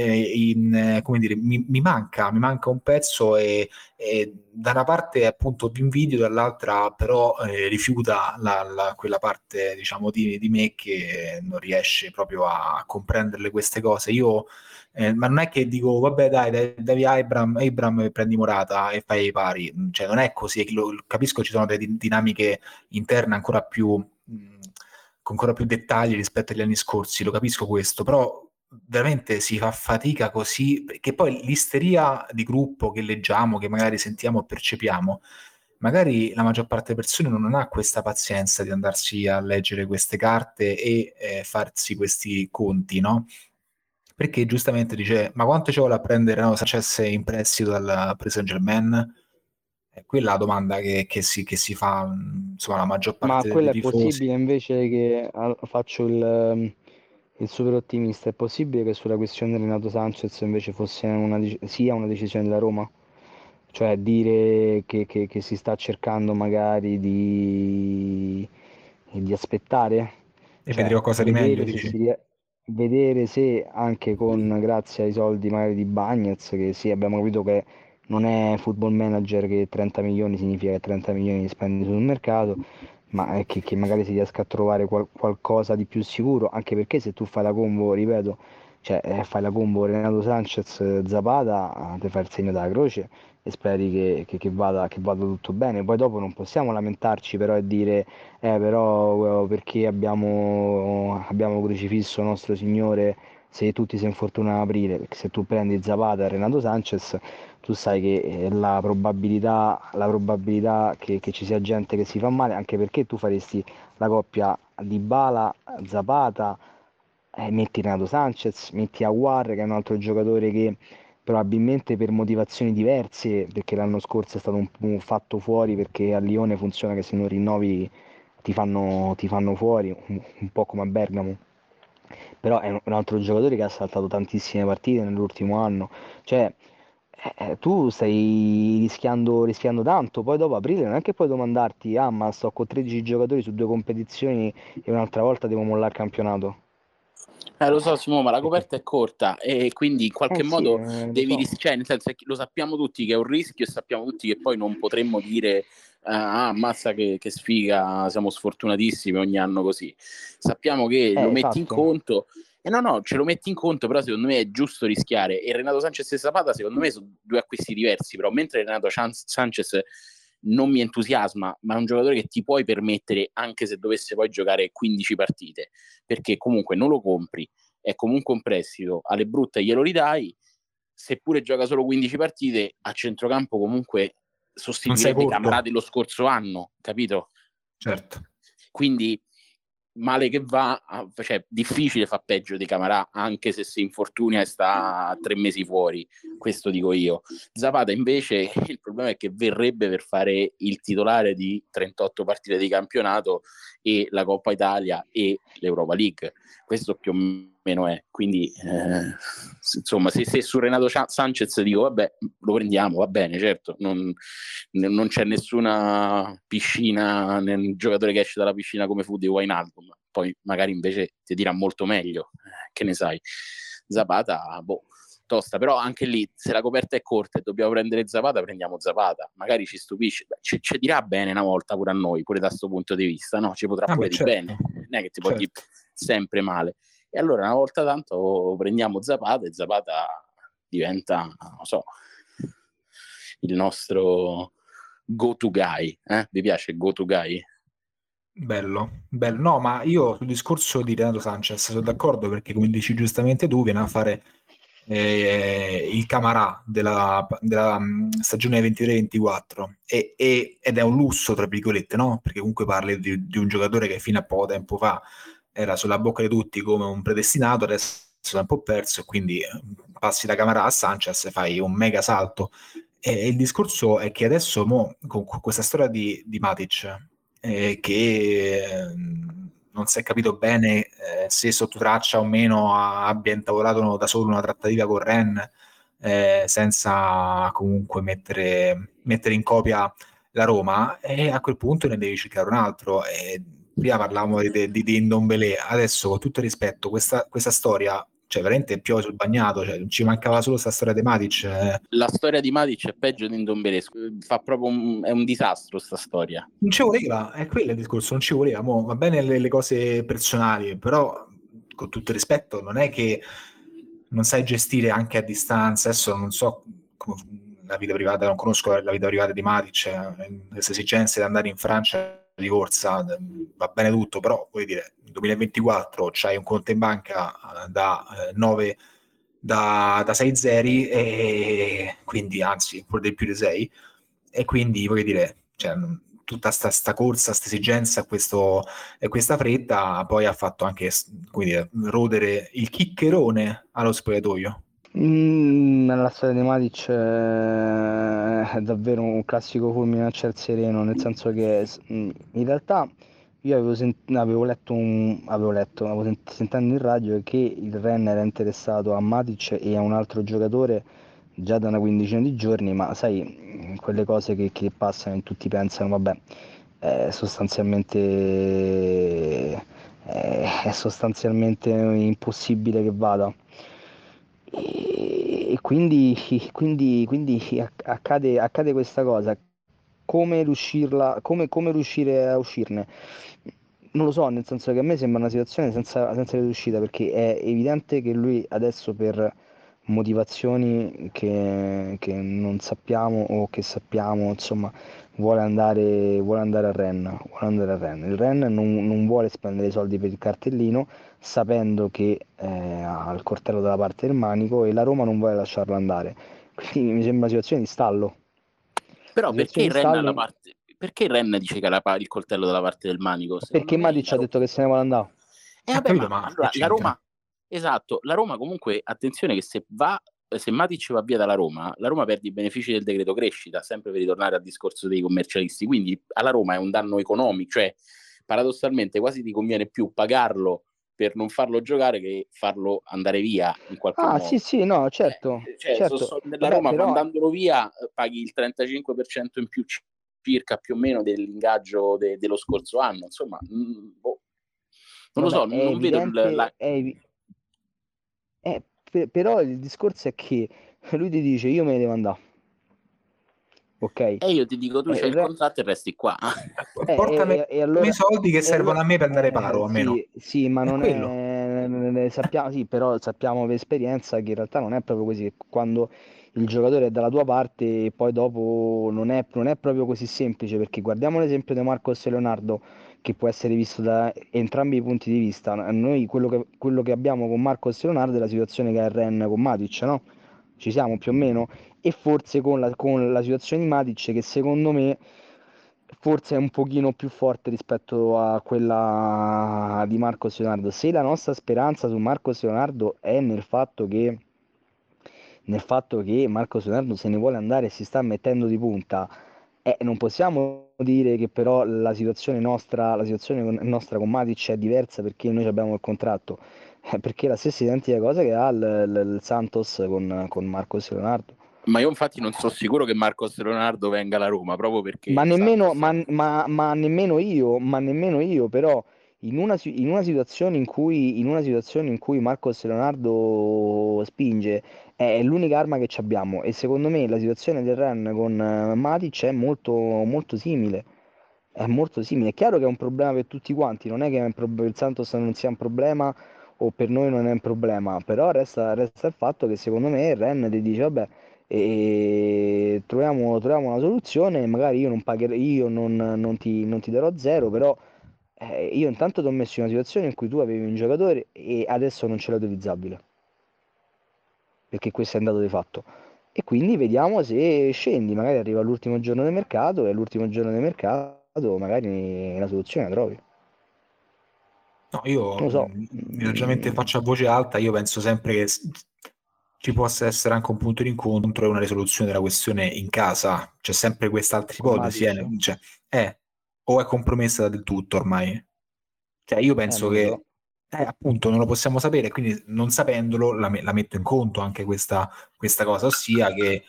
in, eh, come dire, mi, mi, manca, mi manca un pezzo e, e, da una parte appunto vi invidio, dall'altra però eh, rifiuta la, la, quella parte diciamo di, di, me che non riesce proprio a comprenderle queste cose. Io, eh, ma non è che dico vabbè dai, devi Abram, Abram prendi Morata e fai i pari, cioè non è così, lo, capisco ci sono delle dinamiche interne ancora più... Mh, con ancora più dettagli rispetto agli anni scorsi, lo capisco questo, però veramente si fa fatica così, perché poi l'isteria di gruppo che leggiamo, che magari sentiamo o percepiamo, magari la maggior parte delle persone non ha questa pazienza di andarsi a leggere queste carte e eh, farsi questi conti, no? Perché giustamente dice, ma quanto ci vuole a prendere no, Sanchez in prestito dal Paris Saint Germain? È quella la domanda che, che, si, che, si, fa, insomma, la maggior parte Ma quello è possibile invece che faccio il il super ottimista, è possibile che sulla questione Renato Sanchez invece fosse una, sia una decisione della Roma? Cioè dire che, che, che si sta cercando magari di, di aspettare? E cioè, vedere qualcosa di meglio, dici? Si, vedere se anche con, grazie ai soldi magari di Bagnets, che sì, abbiamo capito che non è football manager che 30 milioni significa che 30 milioni li spendi sul mercato, ma che, che, magari si riesca a trovare qual- qualcosa di più sicuro, anche perché se tu fai la combo, ripeto, cioè eh, fai la combo Renato Sanchez Zapata, ti fai il segno della croce e speri che, che, che, vada, che vada tutto bene. Poi dopo non possiamo lamentarci però e dire eh però perché abbiamo, abbiamo crocifisso nostro Signore se tutti si infortunano ad aprile, se tu prendi Zapata e Renato Sanchez tu sai che eh, la probabilità, la probabilità che, che, ci sia gente che si fa male, anche perché tu faresti la coppia di Bala, Zapata, eh, metti Renato Sanchez, metti Aguar che è un altro giocatore che probabilmente per motivazioni diverse, perché l'anno scorso è stato un, un fatto fuori, perché a Lione funziona che se non rinnovi ti fanno, ti fanno fuori, un, un po' come a Bergamo però è un altro giocatore che ha saltato tantissime partite nell'ultimo anno. Cioè, eh, eh, tu stai rischiando, rischiando tanto, poi dopo aprile non è che puoi domandarti, ah ma sto con 13 giocatori su due competizioni e un'altra volta devo mollare il campionato. Eh, lo so Simone, ma la coperta è corta e quindi in qualche eh, modo sì, eh, devi so. rischiare, cioè, nel senso che lo sappiamo tutti che è un rischio e sappiamo tutti che poi non potremmo dire ah, ammazza che, che sfiga, siamo sfortunatissimi ogni anno così. Sappiamo che lo metti esatto. in conto e no, no, ce lo metti in conto, però secondo me è giusto rischiare. E Renato Sanchez e Zapata, secondo me, sono due acquisti diversi. Però mentre Renato Sanchez non mi entusiasma, ma è un giocatore che ti puoi permettere anche se dovesse poi giocare 15 partite, perché comunque non lo compri, è comunque un prestito, alle brutte glielo ridai, seppure gioca solo 15 partite, a centrocampo comunque sostituirebbe Camarà dello scorso anno, capito? Certo. Quindi male che va, cioè difficile fa peggio di Camarà, anche se si infortunia e sta tre mesi fuori, questo dico io. Zapata invece il problema è che verrebbe per fare il titolare di 38 partite di campionato e la Coppa Italia e l'Europa League. Questo più o meno è. Quindi, eh, insomma, se, se, su Renato Sanchez dico, vabbè, lo prendiamo, va bene, certo, non, non c'è nessuna piscina, nel giocatore che esce dalla piscina come fu di Wijnaldum, poi magari invece ti dirà molto meglio, eh, che ne sai. Zapata, boh, tosta, però anche lì se la coperta è corta e dobbiamo prendere Zapata, prendiamo Zapata, magari ci stupisce, ci, ci dirà bene una volta pure a noi, pure da questo punto di vista, no? Ci potrà ah, pure certo. bene, non è che ti certo. puoi dire sempre male. E allora una volta tanto prendiamo Zapata e Zapata diventa, non so, il nostro go-to guy. Eh? Vi piace go-to guy? Bello, bello. No, ma io sul discorso di Renato Sanchez sono d'accordo perché, come dici giustamente tu, viene a fare eh, il Camarà della, della mm, stagione 23-24 e, e, ed è un lusso, tra virgolette, no? Perché comunque parli di, di, un giocatore che fino a poco tempo fa era sulla bocca di tutti come un predestinato, adesso è un po' perso e quindi eh, passi da Camarà a Sanchez e fai un mega salto. E il discorso è che adesso, mo, con questa storia di, di Matic, eh, che non si è capito bene eh, se sotto traccia o meno abbia intavolato da solo una trattativa con Ren eh, senza comunque mettere, mettere, in copia la Roma e a quel punto ne devi cercare un altro. E prima parlavamo di, di, di Indombele, adesso con tutto il rispetto, questa, questa storia cioè veramente piove sul bagnato, cioè, ci mancava solo questa storia di Matic. Eh. La storia di Matic è peggio di Ndombele, fa proprio un, è un disastro sta storia. Non ci voleva, è quello il discorso, non ci voleva, Mo, va bene le, le, cose personali, però con tutto il rispetto non è che non sai gestire anche a distanza, adesso non so come la vita privata, non conosco la vita privata di Matic, eh, queste esigenze di andare in Francia di corsa va bene tutto, però vuoi dire, nel 2024 c'hai un conto in banca eh, da eh, 9 da, da 6 zeri e quindi anzi pure di più di 6 e quindi voglio dire cioè, tutta questa corsa, questa esigenza questo, e questa fretta poi ha fatto anche dire, rodere il chiccherone allo spogliatoio Mm, la storia di Matic eh, è davvero un classico fulmine a ciel sereno, nel senso che mm, in realtà io avevo, sent- avevo letto, un- avevo letto, avevo sent- sentendo in radio che il Ren era interessato a Matic e a un altro giocatore già da una quindicina di giorni, ma sai, quelle cose che, che passano e tutti pensano, vabbè, è sostanzialmente, è sostanzialmente impossibile che vada e quindi, quindi, quindi accade, accade, questa cosa. Come, riuscirla, come, come riuscire a uscirne? Non lo so, nel senso che a me sembra una situazione senza, senza riuscita perché è evidente che lui adesso per motivazioni che, che non sappiamo o che sappiamo, insomma, vuole andare, vuole andare a Rennes. Vuole andare a Rennes. Il Rennes non, non, vuole spendere i soldi per il cartellino sapendo che eh, ha il coltello dalla parte del manico e la Roma non vuole lasciarlo andare. Quindi mi sembra una situazione di stallo. Però perché il, stallo... parte... perché il Rennes dice che ha il coltello dalla parte del manico? Perché Matic ha detto che se ne vuole andare. Eh, vabbè, ma, ma allora, la Roma, esatto, la Roma comunque, attenzione che se va se Matic va via dalla Roma, la Roma perde i benefici del decreto crescita, sempre per ritornare al discorso dei commercialisti. Quindi alla Roma è un danno economico, cioè paradossalmente quasi ti conviene più pagarlo per non farlo giocare che farlo andare via in qualche ah, modo. sì, sì, no, certo. Eh, cioè, certo. So, so, nella Roma però... mandandolo via eh, paghi il 35% in più circa più o meno dell'ingaggio de- dello scorso anno. Insomma, mh, mm, boh. non Vabbè, lo so, non vedo la... È, evi- è però il discorso è che lui ti dice io me ne devo andare. Ok. E io ti dico tu eh, c'hai il contratto e resti qua. Eh, Portami e, e allora, i soldi che servono allora, a me per andare paro, almeno. Sì, sì ma non è, è sappiamo, sì, però sappiamo per esperienza che in realtà non è proprio così. Quando il giocatore è dalla tua parte e poi dopo non è, non è proprio così semplice perché guardiamo l'esempio di Marcos e Leonardo che può essere visto da entrambi i punti di vista. Noi quello che, quello che abbiamo con Marcos e Leonardo è la situazione che ha Ren con Matic, no? Ci siamo più o meno? E forse con la, con la situazione di Matic che secondo me forse è un pochino più forte rispetto a quella di Marcos Leonardo. Se la nostra speranza su Marcos Leonardo è nel fatto che nel fatto che Marcos Leonardo se ne vuole andare e si sta mettendo di punta, eh, non possiamo dire che però la situazione nostra, la situazione nostra con Matic è diversa perché noi abbiamo il contratto, eh, perché la stessa identica cosa che ha il, il, il Santos con, con Marcos Leonardo. Ma io infatti non sono sicuro che Marcos Leonardo venga alla Roma, proprio perché... Ma nemmeno, ma, ma, ma nemmeno io, ma nemmeno io, però in una, in una, situazione in cui, in una situazione in cui Marcos Leonardo spinge è l'unica arma che abbiamo e secondo me la situazione del Ren con eh, Matic è molto, molto simile. È molto simile. È chiaro che è un problema per tutti quanti, non è che il Santos non sia un problema o per noi non è un problema, però resta, resta il fatto che secondo me il Ren ti dice vabbè e troviamo, troviamo una soluzione, magari io non, pagherò, io non, non, ti, non ti darò zero, però eh, io intanto ti ho messo in una situazione in cui tu avevi un giocatore e adesso non ce l'hai utilizzabile perché questo è un dato di fatto. E quindi vediamo se scendi, magari arriva l'ultimo giorno del mercato e all'ultimo giorno del mercato magari la soluzione la trovi. No, io non so. minimamente faccio a voce alta, io penso sempre che ci possa essere anche un punto di incontro e una risoluzione della questione in casa. C'è sempre questa altra ipotesi, eh, cioè, è, o è compromessa del tutto ormai. Cioè io penso eh, che eh, appunto non lo possiamo sapere, quindi non sapendolo la, la metto in conto anche questa, questa cosa, ossia che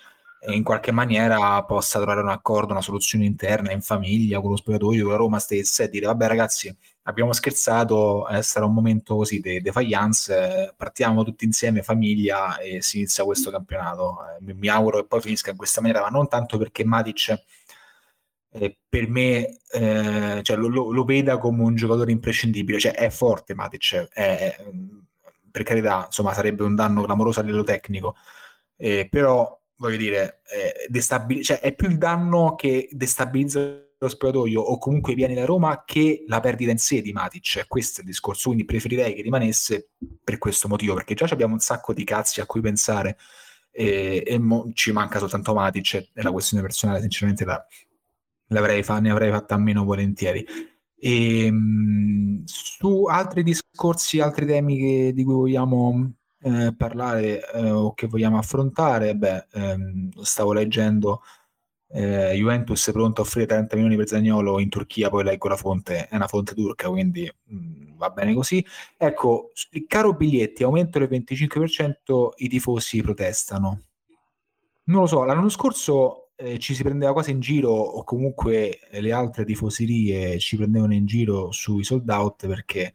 in qualche maniera possa trovare un accordo, una soluzione interna in famiglia con lo spogliatoio, con la Roma stessa e dire vabbè ragazzi abbiamo scherzato, eh, sarà un momento così di defiance, partiamo tutti insieme, famiglia e si inizia questo campionato. Eh, mi, auguro che poi finisca in questa maniera, ma non tanto perché Matic eh, per me eh, cioè, lo, lo, lo, veda come un giocatore imprescindibile, cioè è forte Matic, è, per carità insomma sarebbe un danno clamoroso a livello tecnico, eh, però voglio dire, eh, destabil- cioè, è più il danno che destabilizza lo spogliatoio o comunque viene da Roma che la perdita in sé di Matic. Questo è il discorso, quindi preferirei che rimanesse per questo motivo, perché già abbiamo un sacco di cazzi a cui pensare e, e mo- ci manca soltanto Matic, è la questione personale, sinceramente la, l'avrei fa- ne avrei fatta a meno volentieri. E, ehm, mh, su altri discorsi, altri temi che, di cui vogliamo eh, parlare eh, o che vogliamo affrontare, beh, ehm, stavo leggendo eh, Juventus è pronto a offrire 30 milioni per Zagnolo in Turchia, poi leggo la fonte, è una fonte turca, quindi mh, mm, va bene così. Ecco, caro biglietti, aumento del 25%, i tifosi protestano. Non lo so, l'anno scorso eh, ci si prendeva quasi in giro, o comunque le altre tifoserie ci prendevano in giro sui sold out perché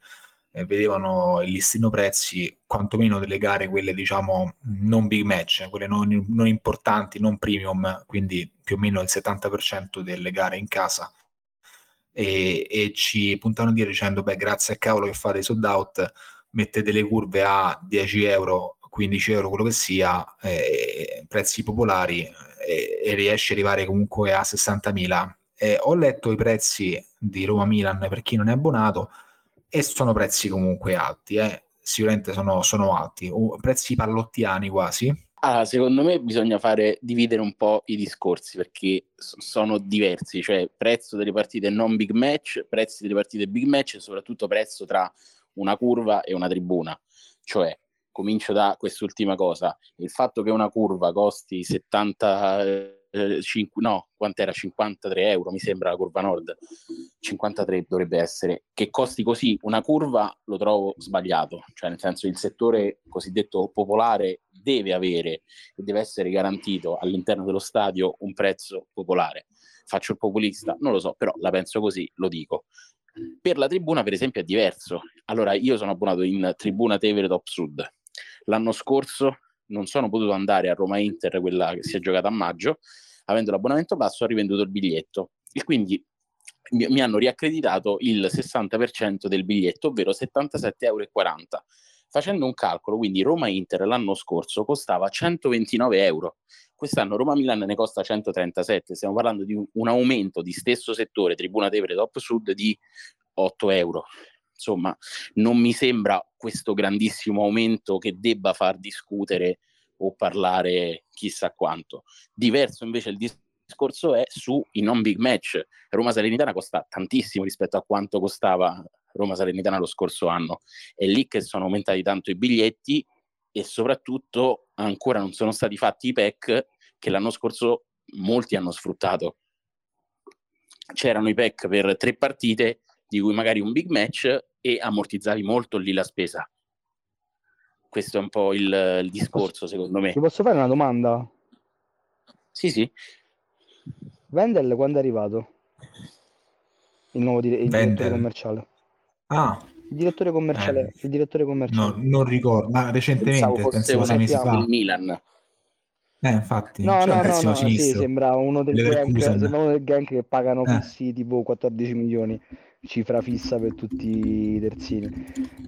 eh, vedevano il listino prezzi quantomeno delle gare, quelle diciamo non big match, quelle non, non importanti, non premium, quindi più o meno il 70% delle gare in casa. E, e ci puntano dire dicendo beh grazie a cavolo che fate i sold out mettete le curve a 10 euro 15 euro quello che sia eh, prezzi popolari eh, e riesce ad arrivare comunque a 60.000 eh, ho letto i prezzi di Roma Milan per chi non è abbonato e sono prezzi comunque alti, eh. sicuramente sono, sono alti, uh, prezzi pallottiani quasi. Ah, secondo me bisogna fare dividere un po' i discorsi perché sono diversi, cioè prezzo delle partite non big match, prezzi delle partite big match e soprattutto prezzo tra una curva e una tribuna. Cioè, comincio da quest'ultima cosa, il fatto che una curva costi 70 eh, 5, no, quant'era? 53 euro, mi sembra la curva nord, 53 dovrebbe essere, che costi così una curva lo trovo sbagliato, cioè nel senso il settore cosiddetto popolare deve avere e deve essere garantito all'interno dello stadio un prezzo popolare. Faccio il populista? Non lo so, però la penso così, lo dico. Per la tribuna, per esempio, è diverso. Allora, io sono abbonato in tribuna Tevere Top Sud. L'anno scorso non sono potuto andare a Roma Inter, quella che si è giocata a maggio, avendo l'abbonamento basso ho rivenduto il biglietto. E quindi mi, mi hanno riaccreditato il 60% del biglietto, ovvero 77,40 euro. Facendo un calcolo, quindi Roma Inter l'anno scorso costava 129 euro, quest'anno Roma Milan ne costa 137, stiamo parlando di un, un aumento di stesso settore, Tribuna Tevere Top Sud, di 8 euro insomma, non mi sembra questo grandissimo aumento che debba far discutere o parlare chissà quanto. Diverso invece il discorso è sui non big match. Roma Salernitana costa tantissimo rispetto a quanto costava Roma Salernitana lo scorso anno. È lì che sono aumentati tanto i biglietti e soprattutto ancora non sono stati fatti i pack che l'anno scorso molti hanno sfruttato. C'erano i pack per tre partite, di cui magari un big match, e ammortizzavi molto lì la spesa. Questo è un po' il, il discorso, secondo me. Ti posso fare una domanda? Sì, sì. Vendel quando è arrivato? Il nuovo dire- il direttore commerciale. Ah. Il direttore commerciale. Eh. Il direttore commerciale. No, non ricordo, ma recentemente, penso sei mesi fa. Il Milan. Eh, infatti, no, cioè, no, no, no, sì, sembra uno del, gang, sembra uno del gang che pagano eh. fissi tipo 14 milioni cifra fissa per tutti i terzini.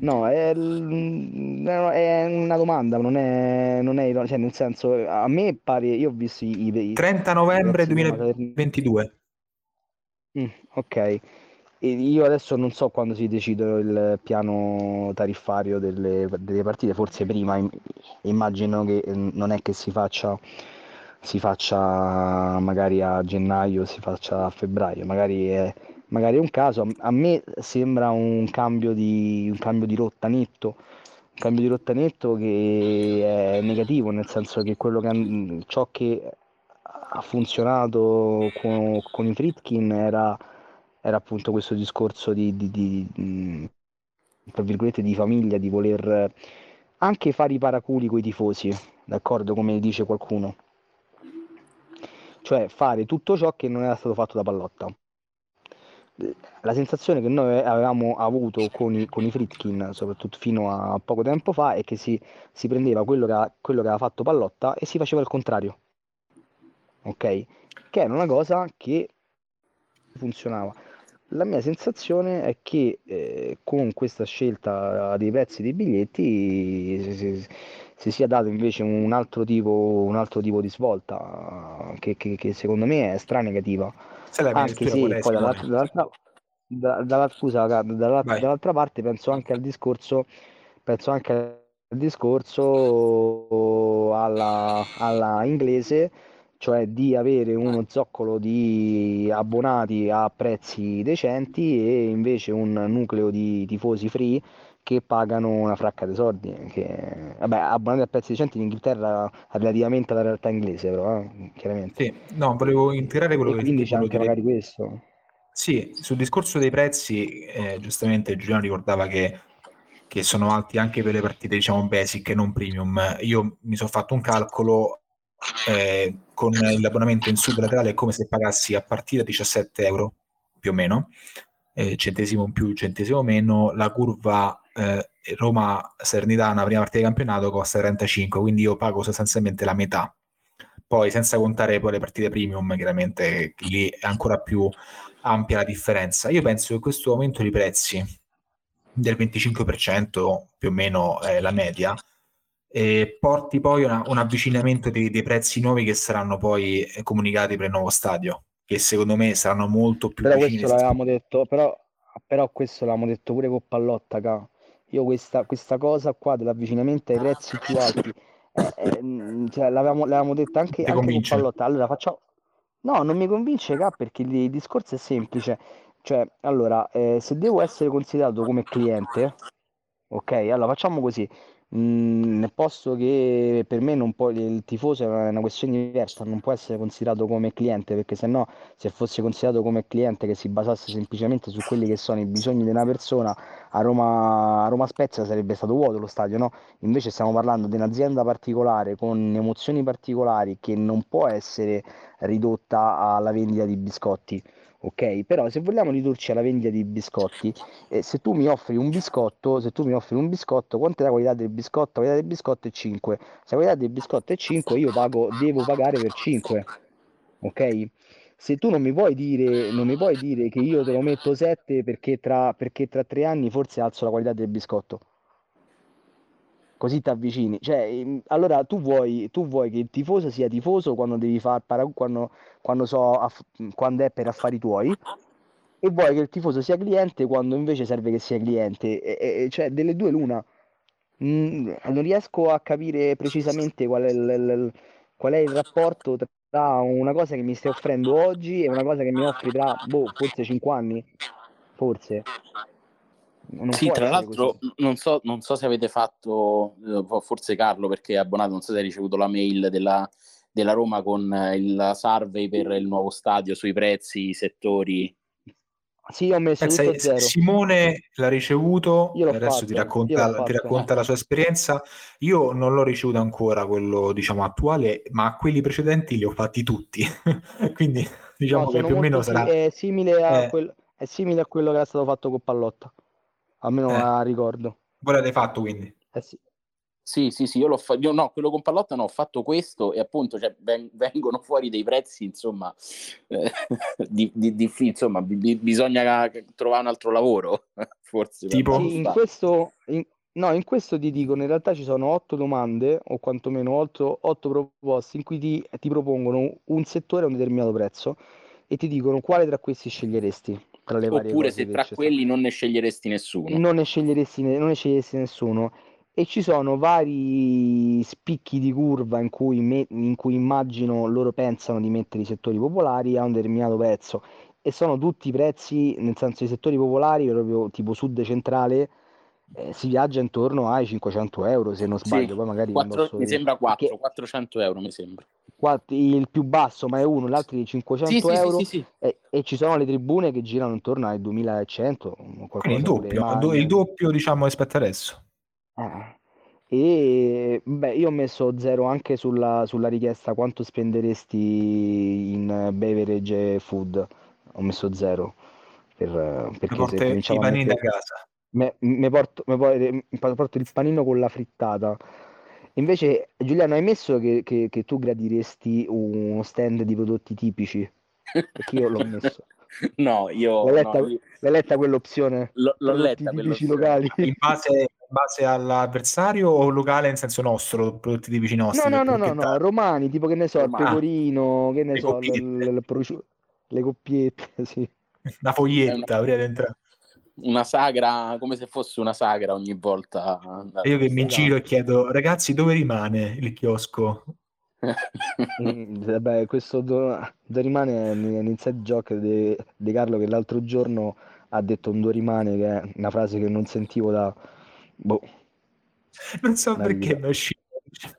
No, è, è una domanda, non è, non è cioè nel senso, a me pare, io ho visto i... i 30 novembre 2022. Mm, ok. E io adesso non so quando si decide il piano tariffario delle, delle partite, forse prima, immagino che non è che si faccia si faccia magari a gennaio, si faccia a febbraio, magari è, magari è un caso, a me sembra un cambio di, un cambio di rotta netto, un cambio di rotta netto che è negativo, nel senso che, che ciò che ha funzionato con, con i Fritkin era, era appunto questo discorso di, di, di, di famiglia, di voler anche fare i paraculi con i tifosi, d'accordo, come dice qualcuno. Cioè fare tutto ciò che non era stato fatto da Pallotta. La sensazione che noi avevamo avuto con i, con i Fritkin, soprattutto fino a poco tempo fa, è che si, si prendeva quello che, quello che aveva fatto Pallotta e si faceva il contrario. Ok? Che era una cosa che funzionava la mia sensazione è che eh, con questa scelta dei prezzi dei biglietti si, si, si, sia dato invece un altro tipo, un altro tipo di svolta che, che, che secondo me è stra negativa. Anche se poi dall'altra, dall'altra, dall'altra, scusa, dall'altra, dall'altra parte penso anche al discorso, penso anche al discorso alla, alla inglese cioè di avere uno zoccolo di abbonati a prezzi decenti e invece un nucleo di tifosi free che pagano una fracca di soldi. Che, vabbè, abbonati a prezzi decenti in Inghilterra relativamente alla realtà inglese, però, eh, chiaramente. Sì, no, volevo integrare quello e che quindi c'è anche dire... magari questo. Sì, sul discorso dei prezzi, eh, giustamente Giuliano ricordava che, che, sono alti anche per le partite, diciamo, basic e non premium. Io mi sono fatto un calcolo eh, con l'abbonamento in sub laterale è come se pagassi a partita 17 euro più o meno, eh, centesimo in più, centesimo meno, la curva eh, Roma-Sernitana, prima partita di campionato, costa 35, quindi io pago sostanzialmente la metà. Poi senza contare poi le partite premium, chiaramente lì è ancora più ampia la differenza. Io penso che questo aumento di prezzi del 25% più o meno è la media, e porti poi una, un avvicinamento dei, dei, prezzi nuovi che saranno poi eh, comunicati per il nuovo stadio, che secondo me saranno molto più però vicini. Questo l'avevamo detto, però, però questo l'avevamo detto pure con Pallotta, ca. Io questa, questa cosa qua dell'avvicinamento ai prezzi più alti, eh, eh, cioè, l'avevamo, l'avevamo detto anche, anche con Pallotta. Allora facciamo... No, non mi convince, ca, perché il discorso è semplice. Cioè, allora, eh, se devo essere considerato come cliente, ok, allora facciamo così Mm, nel posto che per me non può, il tifoso è una questione diversa, non può essere considerato come cliente, perché se no, se fosse considerato come cliente che si basasse semplicemente su quelli che sono i bisogni di una persona, a Roma, a Roma Spezia sarebbe stato vuoto lo stadio, no? Invece stiamo parlando di un'azienda particolare con emozioni particolari che non può essere ridotta alla vendita di biscotti ok? Però se vogliamo ridurci alla vendita di biscotti, eh, se tu mi offri un biscotto, se tu mi offri un biscotto, quanto è la qualità del biscotto? La qualità del biscotto è 5. Se la qualità del biscotto è 5, io pago, devo pagare per 5, ok? Se tu non mi puoi dire, mi puoi dire che io te lo metto 7 perché tra, perché tra 3 anni forse alzo la qualità del biscotto così ti avvicini. Cioè, ehm, allora tu vuoi, tu vuoi, che il tifoso sia tifoso quando devi parag- quando, quando, so aff- quando è per affari tuoi e vuoi che il tifoso sia cliente quando invece serve che sia cliente. E, e, cioè, delle due l'una. Mm, non riesco a capire precisamente qual è il, il, qual è il rapporto tra una cosa che mi stai offrendo oggi e una cosa che mi offri tra, boh, forse 5 anni. Forse. Non sì, tra l'altro non so, non so, se avete fatto, eh, forse Carlo perché è abbonato, non so se hai ricevuto la mail della, della Roma con il survey per il nuovo stadio sui prezzi, i settori. Sì, ho messo Pensa, tutto zero. Simone l'ha ricevuto, adesso fatto, ti racconta, ti racconta la sua esperienza. Io non l'ho ricevuto ancora quello diciamo attuale, ma quelli precedenti li ho fatti tutti. Quindi diciamo no, che più o meno sarà... È simile, a eh. quel, è simile a quello che era stato fatto con Pallotta almeno eh. la ricordo. Voi l'avete fatto quindi? Eh sì. Sì, sì, sì, io l'ho fatto, no, quello con Pallotta no, ho fatto questo e appunto cioè, ven- vengono fuori dei prezzi, insomma, eh, di, di, di, insomma, b- bisogna trovare un altro lavoro, forse. Tipo? Sì, in questo, in, no, in questo ti dicono, in realtà ci sono otto domande, o quantomeno otto, otto proposte, in cui ti, ti propongono un settore a un determinato prezzo e ti dicono quale tra questi sceglieresti tra le varie Oppure se tra quelli non ne sceglieresti nessuno. Non ne sceglieresti, non ne sceglieresti nessuno. E ci sono vari spicchi di curva in cui, me, in cui immagino loro pensano di mettere i settori popolari a un determinato prezzo. E sono tutti prezzi, nel senso i settori popolari, proprio tipo sud centrale, eh, si viaggia intorno ai 500 euro se non sbaglio. Sì, Poi magari 4, mi sembra 4, perché... 400 euro mi sembra il più basso, ma è uno, l'altro di 500 Sì, euro sì, sì, sì. E, e ci sono le tribune che girano intorno ai 2100, Quindi il doppio, do- il doppio diciamo rispetto adesso. Eh. E beh, io ho messo zero anche sulla, sulla richiesta quanto spenderesti in beverage e food. Ho messo zero per, Mi perché se porta i cominciamo a panini da mettere casa. me, me porto, me poi- me porto il panino con la frittata. Invece, Giuliano, hai messo che, che- che tu gradiresti uno stand di prodotti tipici? Perché io l'ho messo. No, io L'hai letta, no, io- l'hai letta quell'opzione? l'ho, l'ho Prodotti letta tipici quell'opzione. locali? In base, base all'avversario o locale in senso nostro, prodotti tipici No, nostri? no, no, no, no, porchettare? romani, tipo che ne so, il pecorino, che ne Le so, coppiette. l- il prosciu- le coppiette, sì. Una foglietta prima di entrare. Una sagra, come se fosse una sagra ogni volta. E io che mi giro e chiedo, ragazzi, dove rimane il chiosco? Mm, Vabbè, questo do, do rimane è un un inside joke di di Carlo che l'altro giorno ha detto un do rimane, che è una frase che non sentivo da... Boh, Non so Una perché mi è uscito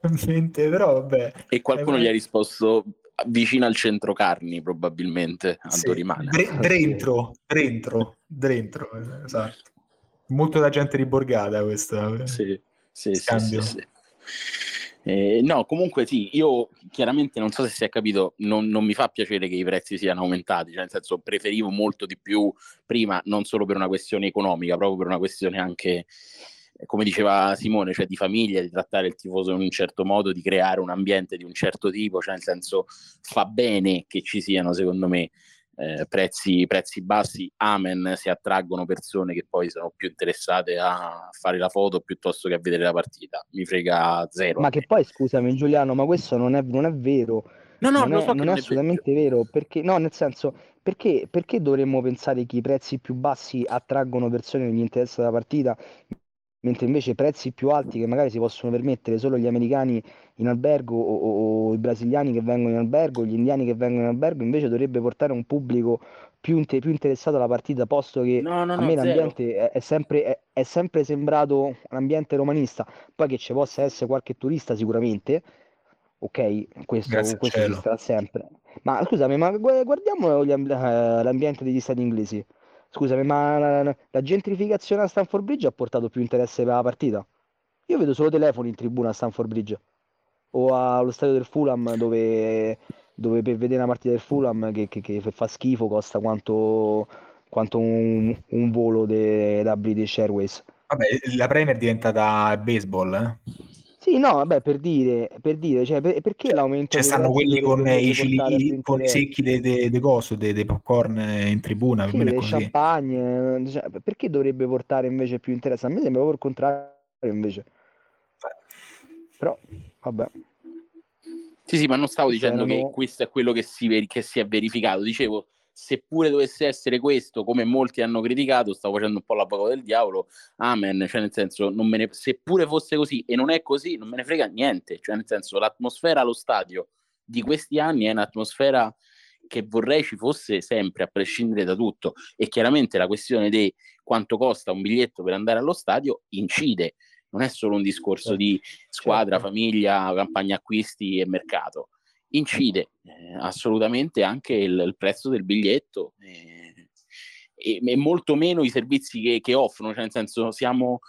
in mente, però vabbè. E qualcuno Eh, gli ha risposto vicino al centro carni, probabilmente, a Sì, Dorimane. dre- dentro, dentro, dentro, eh, esatto. Molto da gente di borgata questa. Sì, sì, sì, Scambio. sì, sì. Eh, no, comunque sì, io chiaramente non so se si è capito, non, non mi fa piacere che i prezzi siano aumentati, cioè nel senso preferivo molto di più prima, non solo per una questione economica, proprio per una questione anche, eh, come diceva Simone, cioè di famiglia, di trattare il tifoso in un certo modo, di creare un ambiente di un certo tipo, cioè nel senso fa bene che ci siano, secondo me, eh, prezzi, prezzi bassi, amen, se attraggono persone che poi sono più interessate a fare la foto piuttosto che a vedere la partita. Mi frega zero. ma che poi scusami Giuliano, ma questo non è, non è vero, no, no, non è, so non è non è assolutamente vero, perché no, nel senso, perché, perché dovremmo pensare che i prezzi più bassi attraggono persone che gli interessa la partita, mentre invece i prezzi più alti che magari si possono permettere solo gli americani in albergo o, o- o i brasiliani che vengono in albergo, gli indiani che vengono in albergo, invece dovrebbe portare un pubblico più, inte- più interessato alla partita, posto che No, no, a no, me zero. l'ambiente è, è sempre, è, è sempre sembrato un ambiente romanista, poi che ci possa essere qualche turista sicuramente, ok, questo, questo ci sarà sempre. Ma scusami, ma gu- guardiamo eh, l'ambiente degli stati inglesi. Scusami, ma la, la gentrificazione a Stamford Bridge ha portato più interesse per la partita? Io vedo solo telefoni in tribuna a Stamford Bridge o allo stadio del Fulham dove, dove per vedere una partita del Fulham che, che- che fa schifo costa quanto, quanto un, un volo de- da British Airways. Vabbè, la Premier è diventata baseball, eh? Sì, no, vabbè, per dire, per dire, cioè, per- perché l'aumento Cioè, stanno quelli con i, invece portare a più cili, con i secchi dei de, de coso, dei, dei popcorn in tribuna, Sì, così. champagne, eh, cioè, perché dovrebbe portare invece più interesse? A me sembra proprio il contrario invece, però vabbè. Sì, sì, ma non stavo dicendo che erano- questo è quello che si, veri- che si è verificato. Dicevo, seppure dovesse essere questo, come molti hanno criticato, stavo facendo un po' l'avvocato del diavolo, amen, cioè nel senso, non me ne- seppure fosse così e non è così, non me ne frega niente, cioè nel senso, l'atmosfera allo stadio di questi anni è un'atmosfera che vorrei ci fosse sempre, a prescindere da tutto. E chiaramente la questione di quanto costa un biglietto per andare allo stadio incide. Non è solo un discorso Certo. di squadra, Certo. famiglia, campagna acquisti e mercato. Incide eh, assolutamente anche il, il prezzo del biglietto eh, e, e molto meno i servizi che, che offrono, cioè nel senso siamo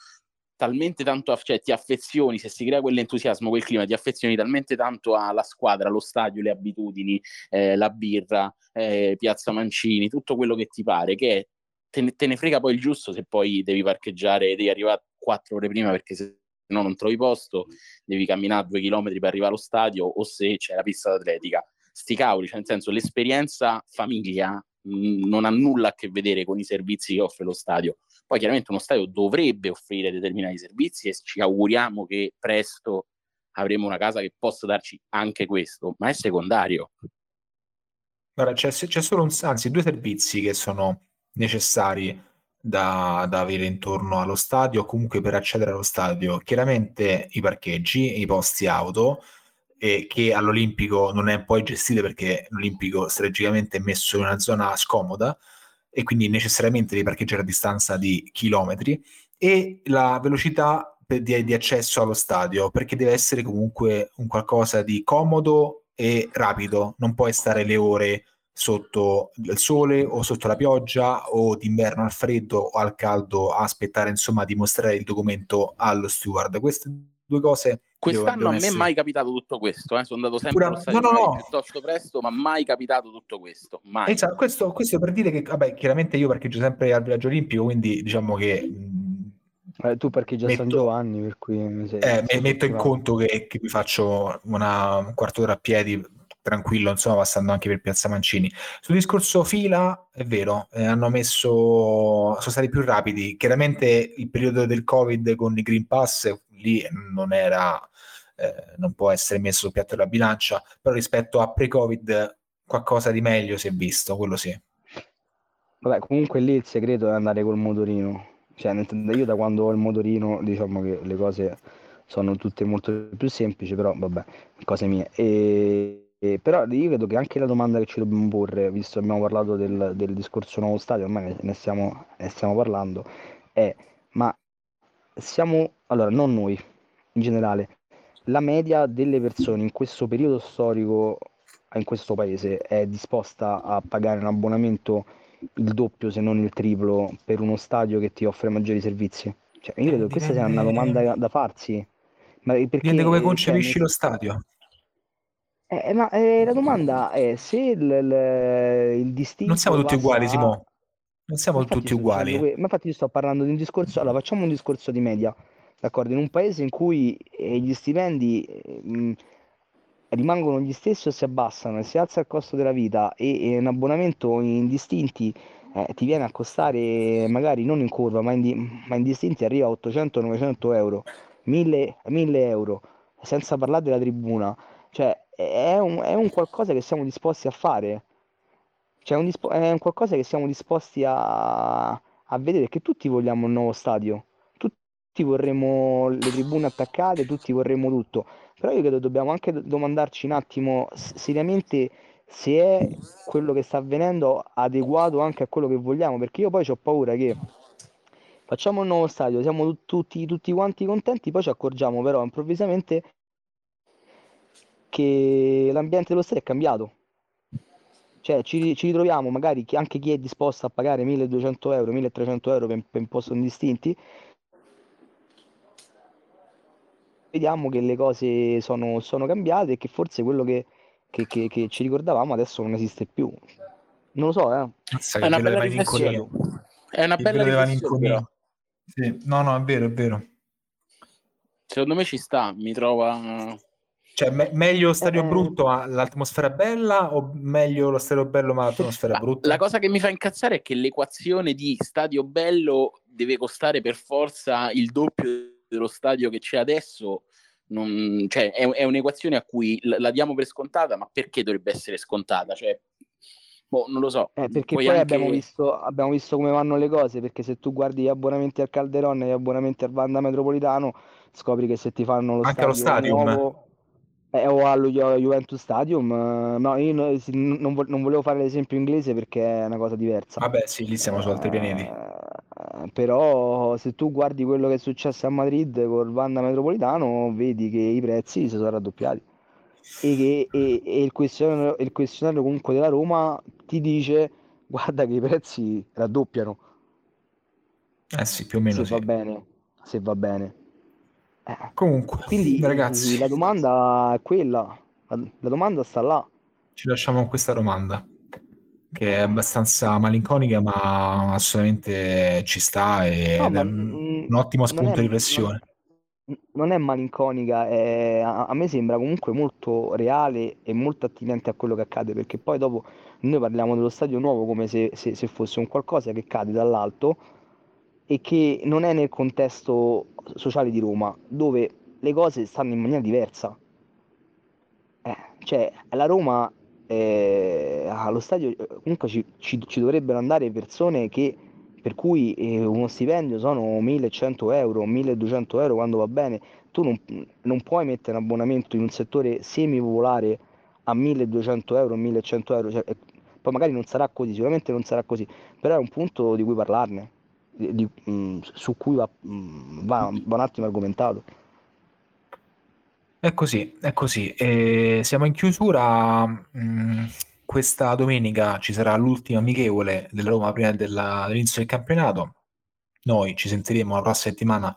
talmente tanto, aff- cioè ti affezioni, se si crea quell'entusiasmo, quel clima, ti affezioni talmente tanto alla squadra, allo stadio, le abitudini, eh, la birra, eh, Piazza Mancini, tutto quello che ti pare, che te ne, te ne frega poi il giusto se poi devi parcheggiare, devi arrivare quattro ore prima perché se no non trovi posto, devi camminare due chilometri per arrivare allo stadio o se c'è la pista d'atletica. Sti cavoli, cioè nel senso l'esperienza famiglia mh, non ha nulla a che vedere con i servizi che offre lo stadio. Poi chiaramente uno stadio dovrebbe offrire determinati servizi e ci auguriamo che presto avremo una casa che possa darci anche questo, ma è secondario. Guarda, c'è, c'è solo un, anzi, due servizi che sono necessari da, da avere intorno allo stadio, comunque per accedere allo stadio. Chiaramente i parcheggi, i posti auto, e che all'Olimpico non è poi gestito perché l'Olimpico strategicamente è messo in una zona scomoda e quindi necessariamente devi parcheggiare a distanza di chilometri e la velocità di, di accesso allo stadio perché deve essere comunque un qualcosa di comodo e rapido, non puoi stare le ore sotto il sole o sotto la pioggia o d'inverno al freddo o al caldo a aspettare insomma di mostrare il documento allo steward. Queste due cose Quest'anno a me è essere... mai capitato tutto questo, eh? sono andato sempre Pura... no, no, no. piuttosto presto, ma mai capitato tutto questo. Mai. Esatto, questo, questo, per dire che, vabbè, chiaramente io parcheggio sempre al villaggio olimpico, quindi diciamo che... Eh, tu parcheggi a metto, San Giovanni, per cui mi sei, eh, mi metto in conto che, che mi faccio una, un quarto d'ora a piedi tranquillo, insomma, passando anche per Piazza Mancini. Sul discorso fila, è vero, eh, hanno messo, sono stati più rapidi. Chiaramente il periodo del Covid con i Green Pass lì non era, eh, non può essere messo sul piatto della bilancia, però rispetto a pre-Covid qualcosa di meglio si è visto, quello sì. Vabbè, comunque lì il segreto è andare col motorino. Cioè, io da quando ho il motorino, diciamo che le cose sono tutte molto più semplici, però vabbè, cose mie. E eh, però io credo che anche la domanda che ci dobbiamo porre, visto che abbiamo parlato del, del discorso nuovo stadio, ormai ne stiamo, ne stiamo parlando, è ma siamo, allora non noi, in generale, la media delle persone in questo periodo storico in questo paese è disposta a pagare un abbonamento il doppio se non il triplo per uno stadio che ti offre maggiori servizi? Cioè, io credo che questa sia una domanda da farsi. Ma perché, Dipende come concepisci cioè, lo stadio. Eh, ma eh, la domanda è se il, il, il distinto Non siamo tutti uguali, Simo. Non siamo infatti tutti uguali. ma infatti io sto parlando di un discorso, allora facciamo un discorso di media, d'accordo? In un paese in cui eh, gli stipendi mh, mm, rimangono gli stessi o si abbassano e si alza il costo della vita e, e un abbonamento in distinti eh, ti viene a costare magari non in curva ma in, di, ma in distinti arriva a 800-900 euro, 1000, 1000 euro, senza parlare della tribuna. Cioè, è un, è un qualcosa che siamo disposti a fare. Cioè, un dispo- è un qualcosa che siamo disposti a, a vedere, che tutti vogliamo un nuovo stadio. Tutti vorremmo le tribune attaccate, tutti vorremmo tutto. Però io credo dobbiamo anche domandarci un attimo seriamente se è quello che sta avvenendo adeguato anche a quello che vogliamo, perché io poi ho paura che facciamo un nuovo stadio, siamo tutti, tutti quanti contenti, poi ci accorgiamo però improvvisamente che l'ambiente dello stadio è cambiato. Cioè ci, ci ritroviamo magari chi, anche chi è disposto a pagare 1200 euro, 1300 euro per, per un posto indistinti, vediamo che le cose sono, sono cambiate e che forse quello che, che, che, che, ci ricordavamo adesso non esiste più. Non lo so, eh. È una bella riflessione. È una bella riflessione. Sì. No, no, è vero, è vero. Secondo me ci sta, mi trova cioè, me- meglio stadio eh, brutto ma l'atmosfera bella o meglio lo stadio bello ma l'atmosfera brutta? La cosa che mi fa incazzare è che l'equazione di stadio bello deve costare per forza il doppio dello stadio che c'è adesso. Non, cioè, è, è, un'equazione a cui la, la, diamo per scontata, ma perché dovrebbe essere scontata? Cioè, boh, non lo so. Eh, perché poi, poi anche... abbiamo, visto, abbiamo, visto, come vanno le cose, perché se tu guardi gli abbonamenti al Calderon e gli abbonamenti al Vanda Metropolitano, scopri che se ti fanno lo anche stadio lo stadium. nuovo eh, o allo Juventus Stadium, no, io no, non, non, volevo fare l'esempio inglese perché è una cosa diversa. Vabbè, sì, lì siamo su altri pianeti. Eh, però se tu guardi quello che è successo a Madrid col Vanda Metropolitano, vedi che i prezzi si sono raddoppiati. E, che, e, e il, questionario, il questionario comunque della Roma ti dice guarda che i prezzi raddoppiano. Eh sì, più o meno. Se sì. va bene, se va bene. Eh, Comunque, quindi ragazzi, la domanda è quella, la, la domanda sta là. Ci lasciamo con questa domanda che è abbastanza malinconica, ma assolutamente ci sta e no, è un, ottimo spunto è, di riflessione. Non è malinconica, è, a, a, me sembra comunque molto reale e molto attinente a quello che accade, perché poi dopo noi parliamo dello stadio nuovo come se, se, se fosse un qualcosa che cade dall'alto e che non è nel contesto sociale di Roma, dove le cose stanno in maniera diversa. Eh, cioè, la Roma, eh, allo stadio, comunque ci, ci, ci, dovrebbero andare persone che, per cui eh, uno stipendio sono 1100 euro, 1200 euro quando va bene. Tu non, non puoi mettere un abbonamento in un settore semi-popolare a 1200 euro, 1100 euro. Cioè, poi magari non sarà così, sicuramente non sarà così, però è un punto di cui parlarne di, mh, su cui va, mh, va, va, un attimo argomentato. È così, è così. E siamo in chiusura. Mm, questa domenica ci sarà l'ultima amichevole della Roma prima della, dell'inizio del campionato. Noi ci sentiremo la prossima settimana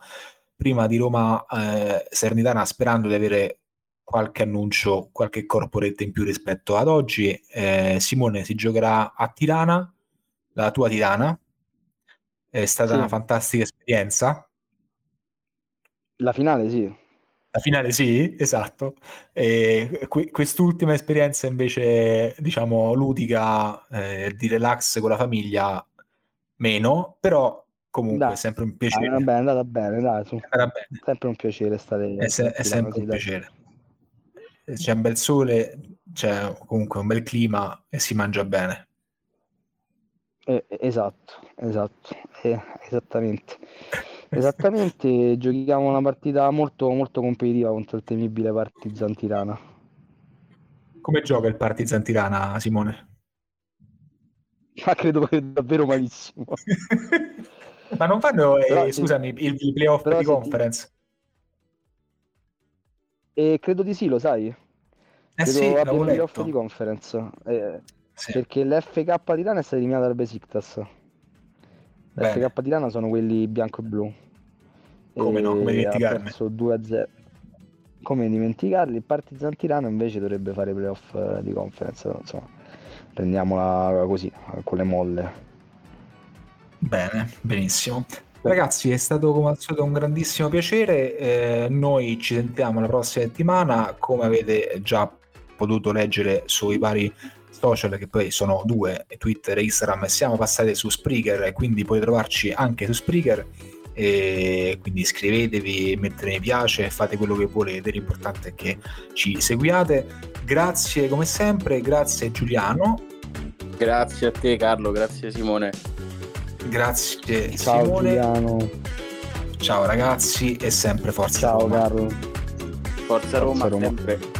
prima di Roma eh, Sernitana sperando di avere qualche annuncio, qualche corporate in più rispetto ad oggi. Eh, Simone si giocherà a Tirana, la tua Tirana. È stata sì. una fantastica esperienza. La finale, sì. La finale sì, esatto. E que- quest'ultima esperienza invece, diciamo, ludica, eh, di relax con la famiglia, meno, però comunque dai, è sempre un piacere. Dai, vabbè, è andata bene, dai, su. bene. sempre un piacere stare È, se- è sempre così, un dai. piacere. C'è un bel sole, c'è comunque un bel clima e si mangia bene. Eh, esatto, esatto, eh, esattamente. Esattamente, giochiamo una partita molto, molto competitiva contro il temibile Partizan Tirana. Come gioca il Partizan Tirana, Simone? Ma credo che davvero malissimo. Ma non fanno, eh, scusami, il, il playoff di conference? Ti... Eh, credo di sì, lo sai. Eh credo sì, abbia il playoff di conference. Eh, sì. Perché l'FK Tirana è stata eliminata dal Besiktas. FK di Lana sono quelli bianco e blu. Come no? Come dimenticarmi? 2-0. Come dimenticarli? Il Partizan Tirano invece dovrebbe fare playoff eh, di conference. Insomma, prendiamola così, con le molle. Bene, benissimo. Ragazzi, è stato come al solito un grandissimo piacere. Eh, noi ci sentiamo la prossima settimana. Come avete già potuto leggere sui vari social che poi sono due, Twitter e Instagram, siamo passati su Spreaker e quindi potete trovarci anche su Spreaker e quindi iscrivetevi, mettete mi piace, fate quello che volete, l'importante è che ci seguiate. Grazie come sempre, grazie Giuliano. Grazie a te Carlo, grazie Simone. Grazie Ciao Simone. Giuliano. Ciao ragazzi e sempre forza Ciao Roma. Carlo. Forza Roma, forza Roma. sempre.